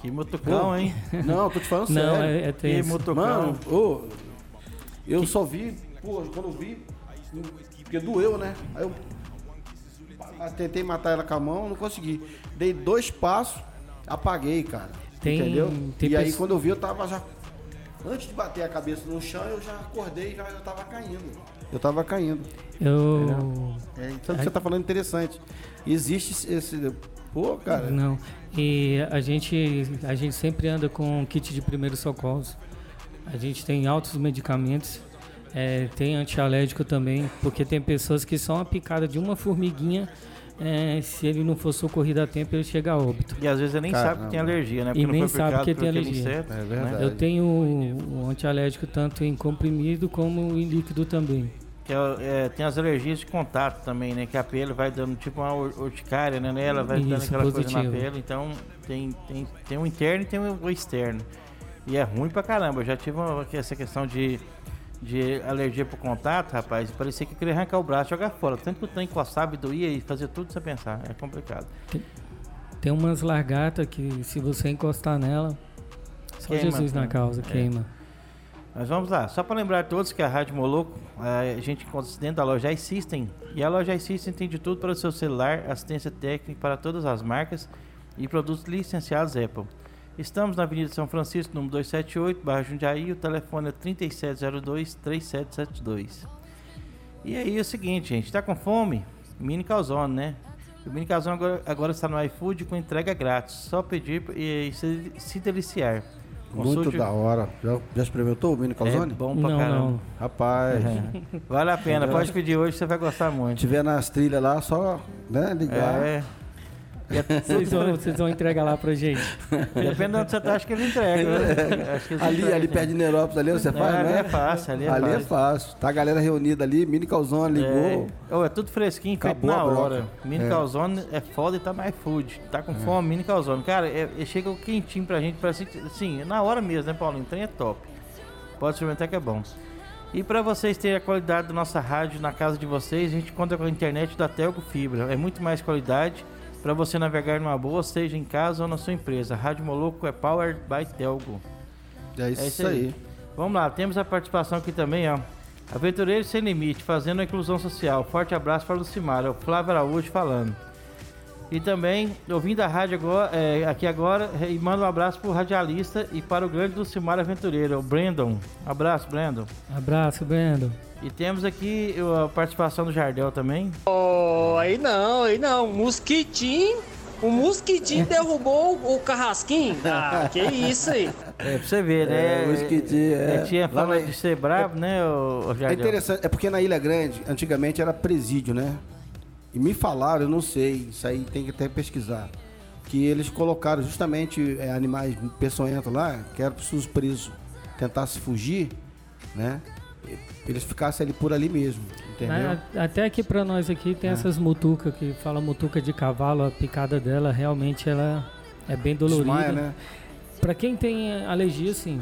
Que mutucão, hein? Não, tô te falando Não, sério. é, é Que tenso. mutucão. Mano, ô, eu só vi, pô, quando eu vi, porque doeu, né? Aí eu tentei matar ela com a mão, não consegui. Dei dois passos, apaguei, cara. Tem- entendeu? tem e aí pessoa- quando eu vi, eu tava já. Antes de bater a cabeça no chão, eu já acordei e já, já tava caindo. Eu tava caindo. Eu. É, então o que você tá falando é interessante. Existe esse. Pô, cara. Não. E a gente, a gente sempre anda com um kit de primeiros socorros. A gente tem altos medicamentos. é, tem antialérgico também, porque tem pessoas que são a picada de uma formiguinha. é, se ele não for socorrido a tempo, ele chega a óbito. E às vezes ele nem Caramba. sabe que tem alergia, né? E não nem foi sabe que tem aquele alergia. inseto, É né? verdade. Eu tenho o antialérgico tanto em comprimido como em líquido também. Que é, é, tem as alergias de contato também, né? Que a pele vai dando tipo uma ur- urticária, né? Nela vai dando Isso, aquela coisa positivo. na pele. Então tem, tem, tem o interno e tem o externo. E é ruim pra caramba. Eu já tive uma- essa questão de, de alergia pro contato, rapaz. Parecia que eu queria arrancar o braço e jogar fora. Tanto que o tanque coçava e doía e fazia tudo sem pensar. É complicado. Tem umas largatas que se você encostar nela, só Queima, Jesus na causa, É. queima. Mas vamos lá, só para lembrar a todos que a Rádio Moloco, a gente encontra dentro da loja iSystem. E a loja iSystem tem de tudo para o seu celular, assistência técnica para todas as marcas e produtos licenciados Apple. Estamos na Avenida São Francisco, número 278, bairro Jundiaí. O telefone é 3702-3772. E aí é o seguinte, gente, tá com fome? Mini Calzone, né? O Mini Calzone agora, agora está no iFood com entrega grátis. Só pedir e, se, se deliciar. Muito Consulte- da hora. Já, já experimentou o mini calzone? É bom pra Não, caramba. não. Rapaz, Vale a pena, pode pedir hoje, você vai gostar se muito. tiver nas trilhas lá, só né, ligar. É. E é- Vocês vão, vocês vão entregar lá pra gente. Depende de onde você tá, acho que ele entrega. né? Acho que eles Ali, entregam, ali perto de Nerópolis, ali você É, faz, ali né? é fácil, ali é ali é fácil. fácil. Tá a galera reunida ali, mini calzone, ligou. É. Ô, é tudo fresquinho, feito Acabou na a broca. hora. Mini É. calzone é foda e tá mais food. Tá com fome, mini calzone. Cara, é, é- chega quentinho pra gente, parece que- assim, na hora mesmo, né, Paulinho? O trem é top. Pode experimentar que é bom. E pra vocês terem a qualidade da nossa rádio na casa de vocês, a gente conta com a internet da Telco Fibra. É muito mais qualidade pra você navegar numa boa, seja em casa ou na sua empresa. Rádio Moloco é powered by Telgo. É isso, É isso aí. aí. Vamos lá, temos a participação aqui também, ó. Aventureiros Sem Limite, fazendo a inclusão social. Forte abraço para o Lucimar, é o Flávio Araújo falando. E também, ouvindo a rádio agora, é, aqui agora, e manda um abraço para o radialista e para o grande Lucimar Aventureiro, o Brandon. Abraço, Brandon. Abraço, Brendo. E temos aqui a participação do Jardel também. Oh, aí não, aí não. Mosquitinho. O mosquitinho derrubou o carrasquinho. Ah, que isso aí. É, pra você ver, né? É, o mosquitinho, é. É, tinha Lá fama na- de ser brabo, né, o, o É Jardel? interessante, é porque na Ilha Grande, antigamente era presídio, né? E me falaram, eu não sei, isso aí tem que até pesquisar, que eles colocaram justamente é, animais peçonhentos lá, que eram os presos tentassem fugir, né? Eles ficassem ali por ali mesmo, entendeu? Ah, Até aqui pra nós aqui tem essas mutucas que fala mutuca de cavalo, a picada dela realmente ela é bem dolorida. Desmaia, né? Pra quem tem alergia, sim.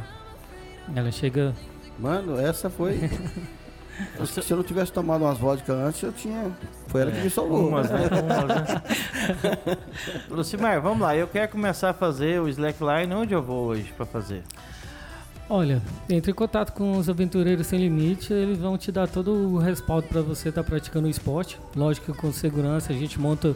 Ela chega. Mano, essa foi. Se eu não tivesse tomado umas vodkas antes, eu tinha. Foi ela que me salvou. Umas, né? Umas, né? Lucimar, vamos lá. Eu quero começar a fazer o slackline. Onde eu vou hoje pra fazer? Olha, entre em contato com os Aventureiros Sem Limite, eles vão te dar todo o respaldo para você estar tá praticando o esporte. Lógico que com segurança, a gente monta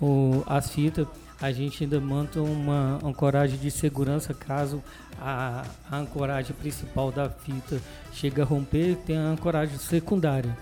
o, as fitas, a gente ainda monta uma ancoragem de segurança caso a, a ancoragem principal da fita chegue a romper, tem a ancoragem secundária.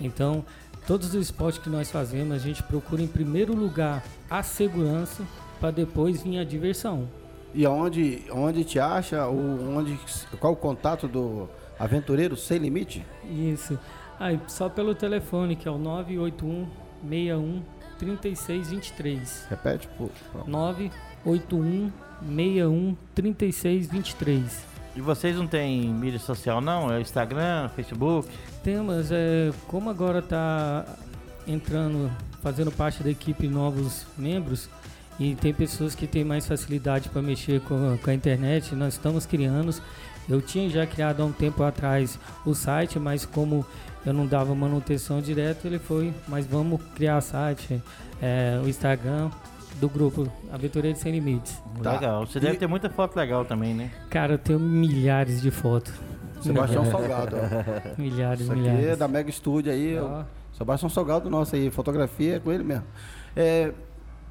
Então, todos os esportes que nós fazemos, a gente procura em primeiro lugar a segurança para depois vir a diversão. E aonde, onde te acha, ou onde, qual o contato do Aventureiro Sem Limite? Isso. Aí, só pelo telefone, que é o 981 61 3623. Repete, por 981 61 3623. E vocês não têm mídia social não? É Instagram, Facebook? Temos, é, como agora está entrando, fazendo parte da equipe novos membros, e tem pessoas que têm mais facilidade para mexer com, com, a internet. Nós estamos criando. Eu tinha já criado há um tempo atrás o site, mas como eu não dava manutenção direta, ele foi. Mas vamos criar site, é, o Instagram do grupo Aventureiro Sem Limites. Tá. Legal. Você e... deve ter muita foto legal também, né? Cara, eu tenho milhares de fotos. Sebastião Salgado. Ó. milhares, Isso milhares. Aqui é da Mega Studio aí. Ó. Sebastião Salgado nosso aí. Fotografia é com ele mesmo. É,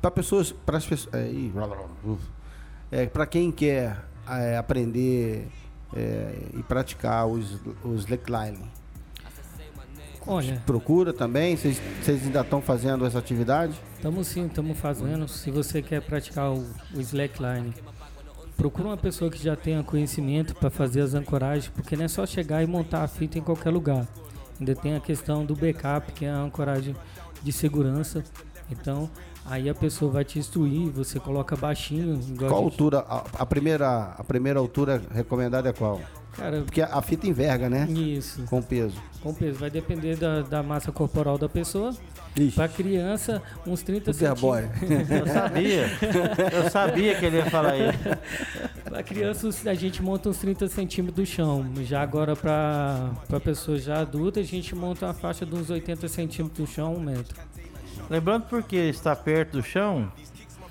para pessoas, para as pessoas, é, é para quem quer é, aprender é, e praticar os, os slackline. Olha, procura também. Vocês ainda estão fazendo essa atividade? Estamos sim, estamos fazendo. Se você quer praticar o, o slackline, procura uma pessoa que já tenha conhecimento para fazer as ancoragens, porque não é só chegar e montar a fita em qualquer lugar. Ainda tem a questão do backup, que é a ancoragem de segurança. Então, Aí a pessoa vai te instruir, você coloca baixinho. Qual a altura? A, a, primeira, a primeira altura recomendada é qual? Cara, Porque a, fita enverga, né? Isso. Com peso. Com peso. Vai depender da, da massa corporal da pessoa. Para criança, uns 30 centímetros. Eu sabia. Eu sabia que ele ia falar isso. Para criança, a gente monta uns 30 centímetros do chão. Já agora, para pessoa já adulta, a gente monta uma faixa de uns 80 centímetros do chão, um metro. Lembrando porque está perto do chão,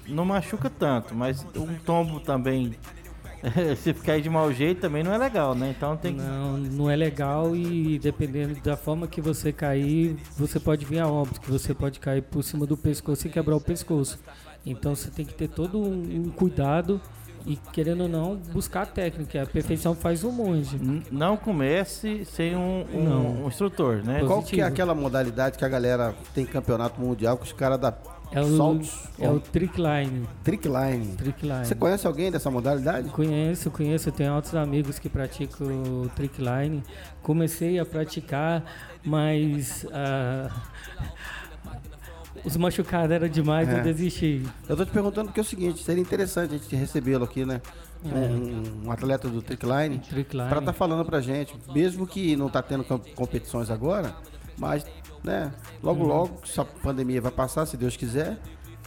não machuca tanto, mas um tombo também, se ficar de mau jeito, também não é legal, né? Então tem que... Não, não é legal e dependendo da forma que você cair, você pode vir a óbito, que você pode cair por cima do pescoço e quebrar o pescoço. Então você tem que ter todo um, um cuidado e querendo ou não, buscar a técnica. A perfeição faz o monge. Não comece sem um, um, um instrutor, né? Positivo. Qual que é aquela modalidade que a galera tem campeonato mundial que os caras da é o, saltos? É o trickline. Trickline. Trickline. Você conhece alguém dessa modalidade? Conheço, conheço. Tenho outros amigos que praticam o trickline. Comecei a praticar, mas... Uh, os machucados eram demais, é. eu desisti. Eu tô te perguntando porque é o seguinte, seria interessante a gente recebê-lo aqui, né? É. Um, um, atleta do Trickline, Trickline. para estar tá falando pra gente, mesmo que não tá tendo competições agora, mas, né, logo uhum. logo, essa pandemia vai passar, se Deus quiser,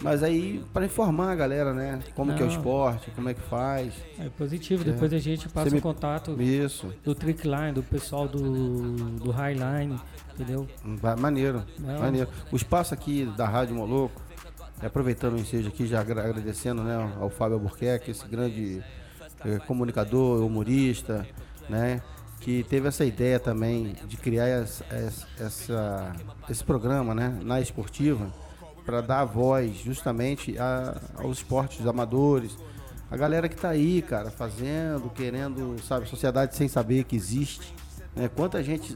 mas aí, para informar a galera, né? Como Não. que é o esporte, como é que faz. É positivo, é. depois a gente passa o contato Isso. do Trickline, do pessoal do, do Highline, entendeu? Maneiro, Não. maneiro. O espaço aqui da Rádio Moloco, aproveitando o ensejo aqui, já agradecendo né, ao Fábio Albuquerque, esse grande eh, comunicador, humorista, né? Que teve essa ideia também de criar essa, essa, esse programa, né? Na esportiva para dar voz justamente a, aos esportes amadores. A galera que está aí, cara, fazendo, querendo, sabe, sociedade sem saber que existe. Né? Quanta gente.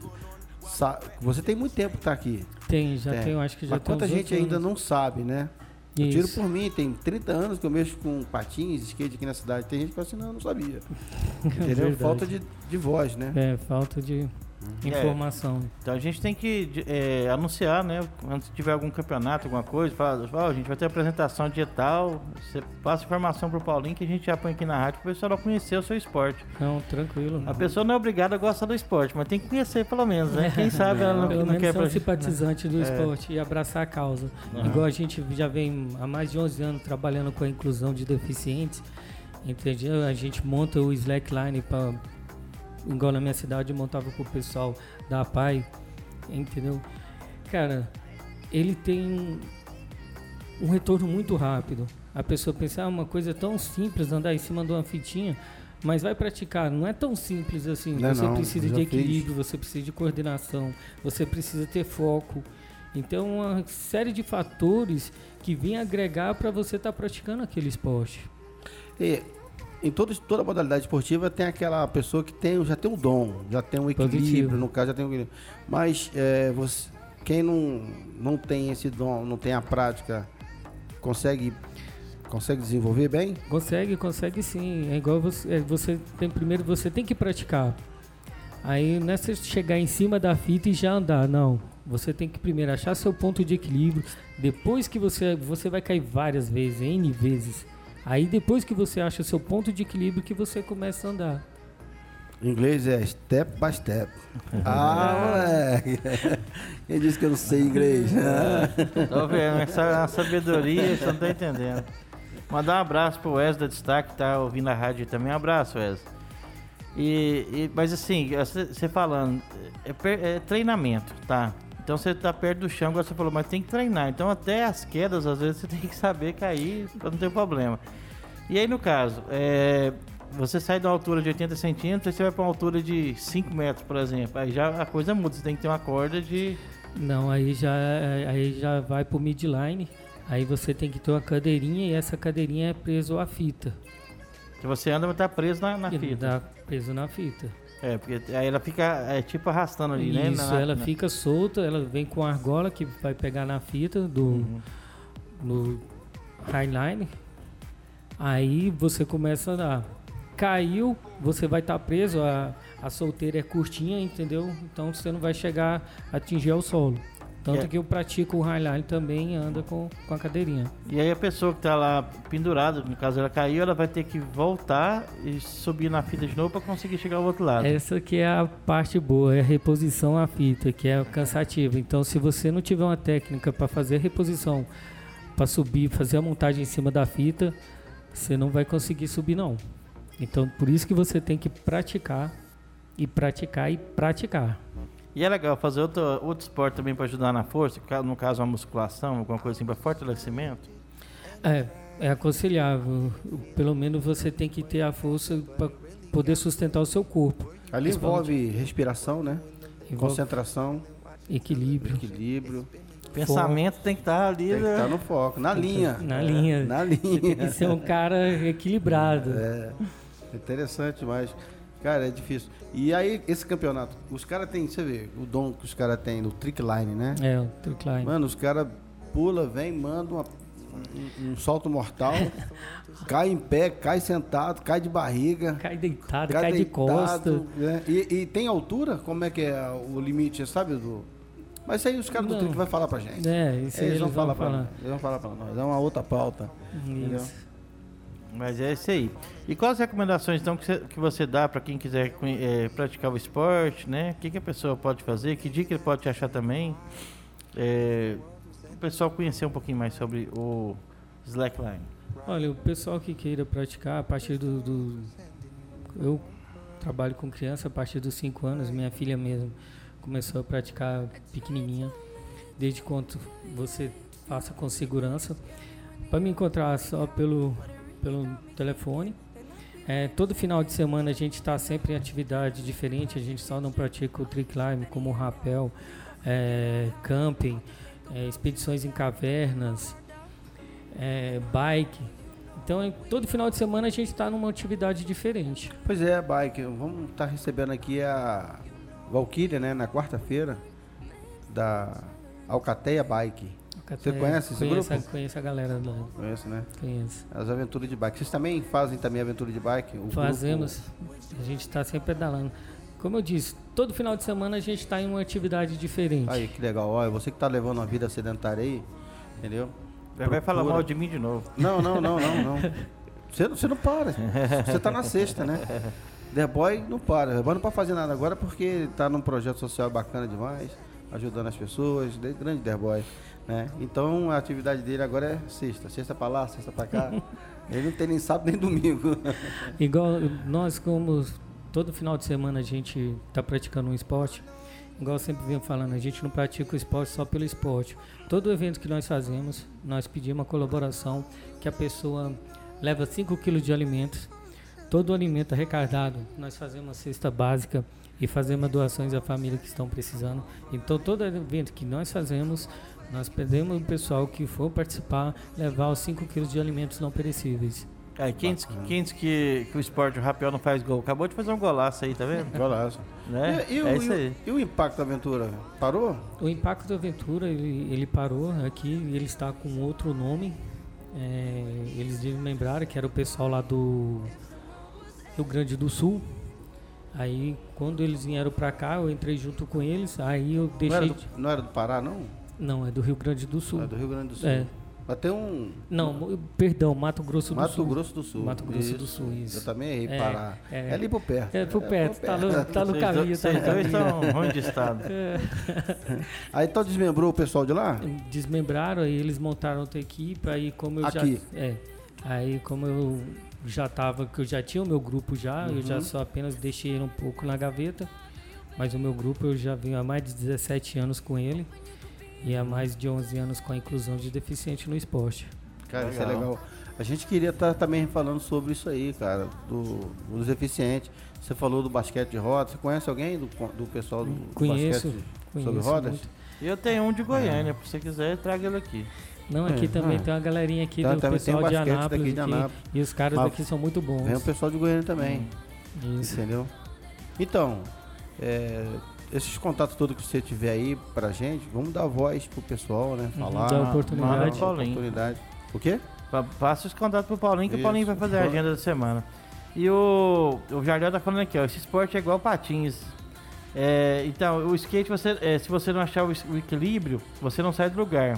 Sabe, você tem muito tempo que está aqui. Tem, já tem, acho que já Mas tem. Quanta gente ainda não sabe, né? Eu tiro por mim, tem 30 anos que eu mexo com patins, skate aqui na cidade. Tem gente que fala assim, não, eu não sabia. Entendeu? falta de, de voz, né? É, falta de é. Informação. É, então a gente tem que é, anunciar, né? Quando tiver algum campeonato, alguma coisa, fala, oh, a gente vai ter apresentação dia tal, você passa informação pro Paulinho que a gente já põe aqui na rádio para o pessoal conhecer o seu esporte. Não, tranquilo. A pessoa não é obrigada a gostar do esporte, mas tem que conhecer pelo menos, né? Quem sabe ela não, Pelo não quer... Pelo simpatizante do é. esporte e abraçar a causa. Uhum. Igual a gente já vem há mais de 11 anos trabalhando com a inclusão de deficientes, entendeu? A gente monta o slackline para igual na minha cidade, eu montava com o pessoal da PAI, entendeu? Cara, ele tem um retorno muito rápido. A pessoa pensa, ah, uma coisa tão simples, andar em cima de uma fitinha, Mas vai praticar, não é tão simples assim. Não é você não, precisa de fiz. equilíbrio, você precisa de coordenação, você precisa ter foco. Então, uma série de fatores que vêm agregar para você estar praticando aquele esporte. E em todo, toda modalidade esportiva tem aquela pessoa que tem, já tem um dom, já tem um equilíbrio, Positivo. no caso já tem um equilíbrio. Mas é, você, quem não, não tem esse dom, não tem a prática, consegue, consegue desenvolver bem? Consegue, consegue sim. É igual você, é, você tem primeiro você tem que praticar. Aí não é você chegar em cima da fita e já andar, não. Você tem que primeiro achar seu ponto de equilíbrio. Depois que você você vai cair várias vezes, n vezes. Aí depois que você acha seu ponto de equilíbrio que você começa a andar. Em inglês é step by step. ah, moleque. Quem disse que eu não sei inglês? Tô vendo, essa é sabedoria, você não tá entendendo. Mandar um abraço pro Wes da Destaque, que tá ouvindo a rádio também. Um abraço, Wes. E, e- mas assim, você falando, é, é treinamento, tá? Então você tá perto do chão, igual você falou, mas tem que treinar. Então até as quedas, às vezes, você tem que saber cair pra não ter problema. E aí, no caso, é, você sai de uma altura de 80 centímetros e você vai pra uma altura de 5 metros, por exemplo. Aí já a coisa muda, você tem que ter uma corda de. Não, aí já aí já vai pro midline. Aí você tem que ter uma cadeirinha e essa cadeirinha é preso à fita. Que você anda, mas tá preso na, na fita. dá preso na fita. É, porque aí ela fica é, tipo arrastando ali, né? Isso, Na- ela na- fica solta, ela vem com a argola que vai pegar na fita do Uhum. no highline. Aí você começa a andar. Caiu, você vai estar preso, a, a solteira é curtinha, entendeu? Então você não vai chegar a atingir ao solo. Tanto É. que eu pratico o highline também anda com, com a cadeirinha. E aí a pessoa que tá lá pendurada, no caso ela caiu, ela vai ter que voltar e subir na fita de novo pra conseguir chegar ao outro lado. Essa que é a parte boa, é a reposição à fita, que é cansativa. Então, se você não tiver uma técnica para fazer a reposição, para subir, fazer a montagem em cima da fita, você não vai conseguir subir não. Então, por isso que você tem que praticar e praticar e praticar. E é legal fazer outro, outro esporte também pra ajudar na força, no caso uma musculação, alguma coisa assim, pra fortalecimento. É, é aconselhável. Pelo menos você tem que ter a força para poder sustentar o seu corpo. Ali envolve respiração, né? Envolve Concentração, equilíbrio. equilíbrio. Pensamento tem que estar ali, Tem que né? estar no foco, na linha. Na linha. Na Você tem que linha. ser um cara equilibrado. É, interessante, mas, cara, é difícil. E aí, esse campeonato, os caras têm, você vê, o dom que os caras têm no trick line, né? É, o Tricline. Mano, os caras pula, vem, manda uma- um, um salto mortal, cai em pé, cai sentado, cai de barriga, Cai deitado, cai cai de deitado, costa. né? E, e tem altura? Como é que é o limite, sabe? Do... Mas isso aí os caras do trick vai falar pra gente. É, isso aí eles, vão falar pra falar. nós. Eles vão falar pra nós. É uma outra pauta. entendeu? Mas é isso aí. E quais recomendações então que você, que você dá pra quem quiser eh, praticar o esporte, né? O que, que a pessoa pode fazer? Que dica ele pode te achar também? É, o pessoal conhecer um pouquinho mais sobre o slackline. Olha, o pessoal que queira praticar a partir do, do- Eu trabalho com criança a partir dos 5 anos, minha filha mesmo começou a praticar pequenininha. Desde quando você faça com segurança. Para me encontrar só pelo, pelo telefone. É, todo final de semana a gente está sempre em atividade diferente, a gente só não pratica o trick climb como rapel, é, camping, é, expedições em cavernas, é, bike. Então, todo final de semana a gente está numa atividade diferente. Pois é, Bike, vamos estar recebendo aqui a Valkyria, né, na quarta-feira, da Alcateia Bike. Você conhece esse conheço, grupo? Conheço a galera lá, Conhece, né? conheço. As aventuras de bike. Vocês também fazem também aventura de bike? O Fazemos, a gente está sempre pedalando. Como eu disse, todo final de semana a gente está em uma atividade diferente. Grupo... Aí, que legal. Olha, você que tá levando uma vida sedentária aí, entendeu? Vai vai falar mal de mim de novo. Não, não, não, não, não. Você, você não para. Você tá na sexta, né? The Boy não para. The Boy não pode fazer nada agora porque tá num projeto social bacana demais, ajudando as pessoas, de- grande The Boy. Né? Então a atividade dele agora é sexta. Sexta pra lá, sexta pra cá. Ele não tem nem sábado nem domingo. Igual nós, como todo final de semana a gente está praticando um esporte, igual eu sempre venho falando, a gente não pratica o esporte só pelo esporte. Todo evento que nós fazemos, nós pedimos uma colaboração que a pessoa leva 5 quilos de alimentos todo o alimento arrecadado, nós fazemos uma cesta básica e fazemos doações à família que estão precisando. Então, todo evento que nós fazemos, nós pedimos o pessoal que for participar levar os 5 quilos de alimentos não perecíveis. Cara, quem diz, quem diz que, que o esporte o rapel não faz gol? Acabou de fazer um golaço aí, tá vendo? Golaço. Né? E, e o- é e isso o- aí. e o impacto da aventura? Parou? O Impacto da Aventura, ele, ele parou aqui e ele está com outro nome. É, eles desmembraram que era o pessoal lá do Rio Grande do Sul. Aí, quando eles vieram pra cá, eu entrei junto com eles. Aí eu Não era, deixei. do, não era do Pará, não? Não, é do Rio Grande do Sul. É do Rio Grande do Sul. É. Mas tem um. Não, perdão, Mato Grosso do Mato Sul. Grosso do Sul. Mato Grosso do Sul, isso. Eu também errei, É, Pará. É, é. ali por perto. É por perto, tá no, tá no Vocês caminho. dois- Tá Vocês dois caminho. estão ruins de estado. Aí então desmembrou o pessoal de lá? desmembraram aí eles montaram outra equipe aí como eu Aqui. já é aí como eu já tava que eu já tinha o meu grupo já eu Uhum. já só apenas deixei ele um pouco na gaveta mas o meu grupo eu já venho há mais de 17 anos com ele e há mais de 11 anos com a inclusão de deficiente no esporte Cara, isso é Legal. legal. A gente queria estar também falando sobre isso aí, cara, do, dos deficientes. Você falou do basquete de roda. Você conhece alguém do, do pessoal do Conheço, basquete sobre conheço rodas? muito. Eu tenho um de Goiânia, se você quiser, traga ele aqui. não aqui É, também ah. tem uma galerinha aqui Tá, do tem pessoal de basquete Anápolis, de aqui, Anápolis. e os caras Mas daqui são muito bons Vem o pessoal de Goiânia também, isso entendeu? Então, é, esses contatos todos que você tiver aí pra gente, vamos dar voz pro pessoal, né? Uhum, Falar. dar oportunidade. Paulinho. oportunidade. O quê? Pa- Passa os contatos pro Paulinho, que Isso. o Paulinho vai fazer a agenda da semana. E o, o Jardel tá falando aqui, ó, esse esporte é igual patins. É, então, o skate, você, é, se você não achar o, o equilíbrio, você não sai do lugar.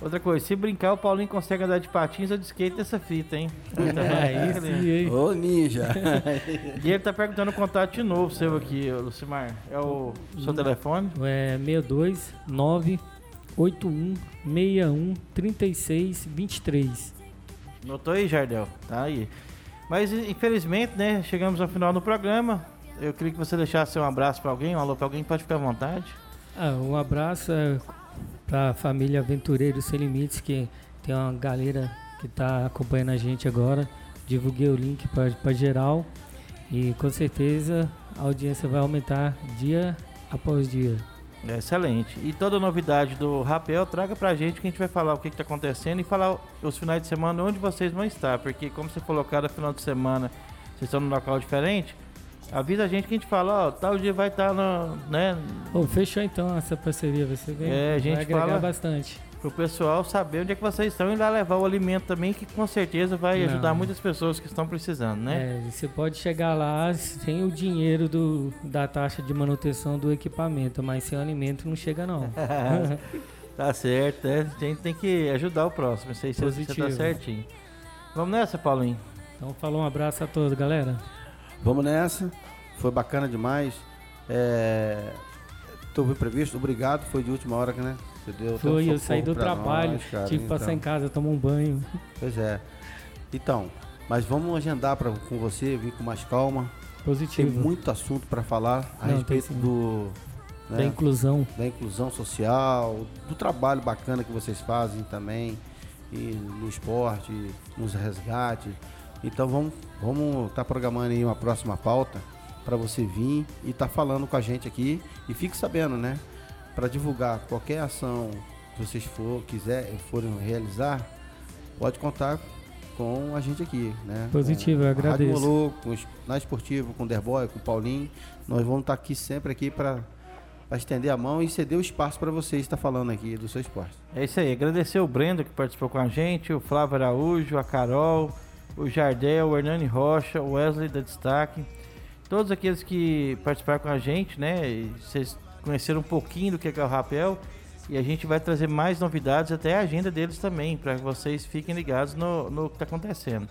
Outra coisa, se brincar, o Paulinho consegue andar de patins ou de skate nessa fita, hein? é isso aí Ô, ninja! E ele tá perguntando o contato de novo seu aqui, Lucimar. É o seu telefone? É 62 981 61 36 23. Notou aí, Jardel? Tá aí. Mas infelizmente, né, chegamos ao final do programa. Eu queria que você deixasse um abraço pra alguém, um alô pra alguém, pode ficar à vontade. Ah, um abraço é, para a família Aventureiros Sem Limites, que tem uma galera que está acompanhando a gente agora. Divulguei o link para geral e com certeza a audiência vai aumentar dia após dia. Excelente. E toda novidade do Rapel, traga pra gente que a gente vai falar o que, que tá acontecendo e falar os finais de semana onde vocês vão estar. Porque como você falou, final de semana vocês estão num local diferente, avisa a gente que a gente fala, ó, tal dia vai estar no, né, Ô, fechou então essa parceria, vai ser bem, É, a gente vai fala- bastante. pro pessoal saber onde é que vocês estão e lá levar o alimento também, que com certeza vai Não. ajudar muitas pessoas que estão precisando, né? É, você pode chegar lá sem o dinheiro do, da taxa de manutenção do equipamento, mas sem o alimento não chega não. Tá certo, é. A gente tem que ajudar o próximo. Isso aí você tá certinho. Vamos nessa, Paulinho. Então falou um abraço a todos, galera. Vamos nessa. Foi bacana demais. É... Teve previsto, obrigado. Foi de última hora, né? Você deu Foi, eu saí do trabalho, nós, cara. tive que passar Então, em casa, tomar um banho. Pois é. Então, mas vamos agendar pra, com você, vir com mais calma. Tem Positivo. muito assunto para falar a Não, respeito tem do Da né, inclusão. da inclusão social, do trabalho bacana que vocês fazem também e no esporte, nos resgates. Então vamos vamos estar programando aí uma próxima pauta para você vir e estar falando com a gente aqui e fique sabendo, né? Para divulgar qualquer ação que vocês for quiser forem realizar, pode contar com a gente aqui, né? Positivo, com eu a Rádio agradeço. Molu, com na Esportivo, com o Derboy, com o Paulinho. Nós vamos estar aqui sempre aqui para estender a mão e ceder o espaço para vocês estar falando aqui do seu esporte. É isso aí. Agradecer o Brendo que participou com a gente, o Flávio Araújo, a Carol, o Jardel, o Hernani Rocha, o Wesley da Destaque. Todos aqueles que participaram com a gente, né? E vocês conheceram um pouquinho do que é o Rapel. E a gente vai trazer mais novidades, até a agenda deles também, para que vocês fiquem ligados no, no que está acontecendo.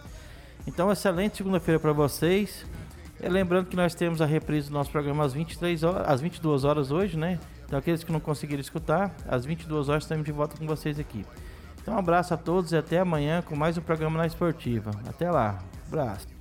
Então, excelente segunda-feira para vocês. E lembrando que nós temos a reprise do nosso programa às 23 horas, às 22 horas hoje, né? Então, aqueles que não conseguiram escutar, às 22 horas estamos de volta com vocês aqui. Então, um abraço a todos e até amanhã com mais um programa na Esportiva. Até lá. abraço.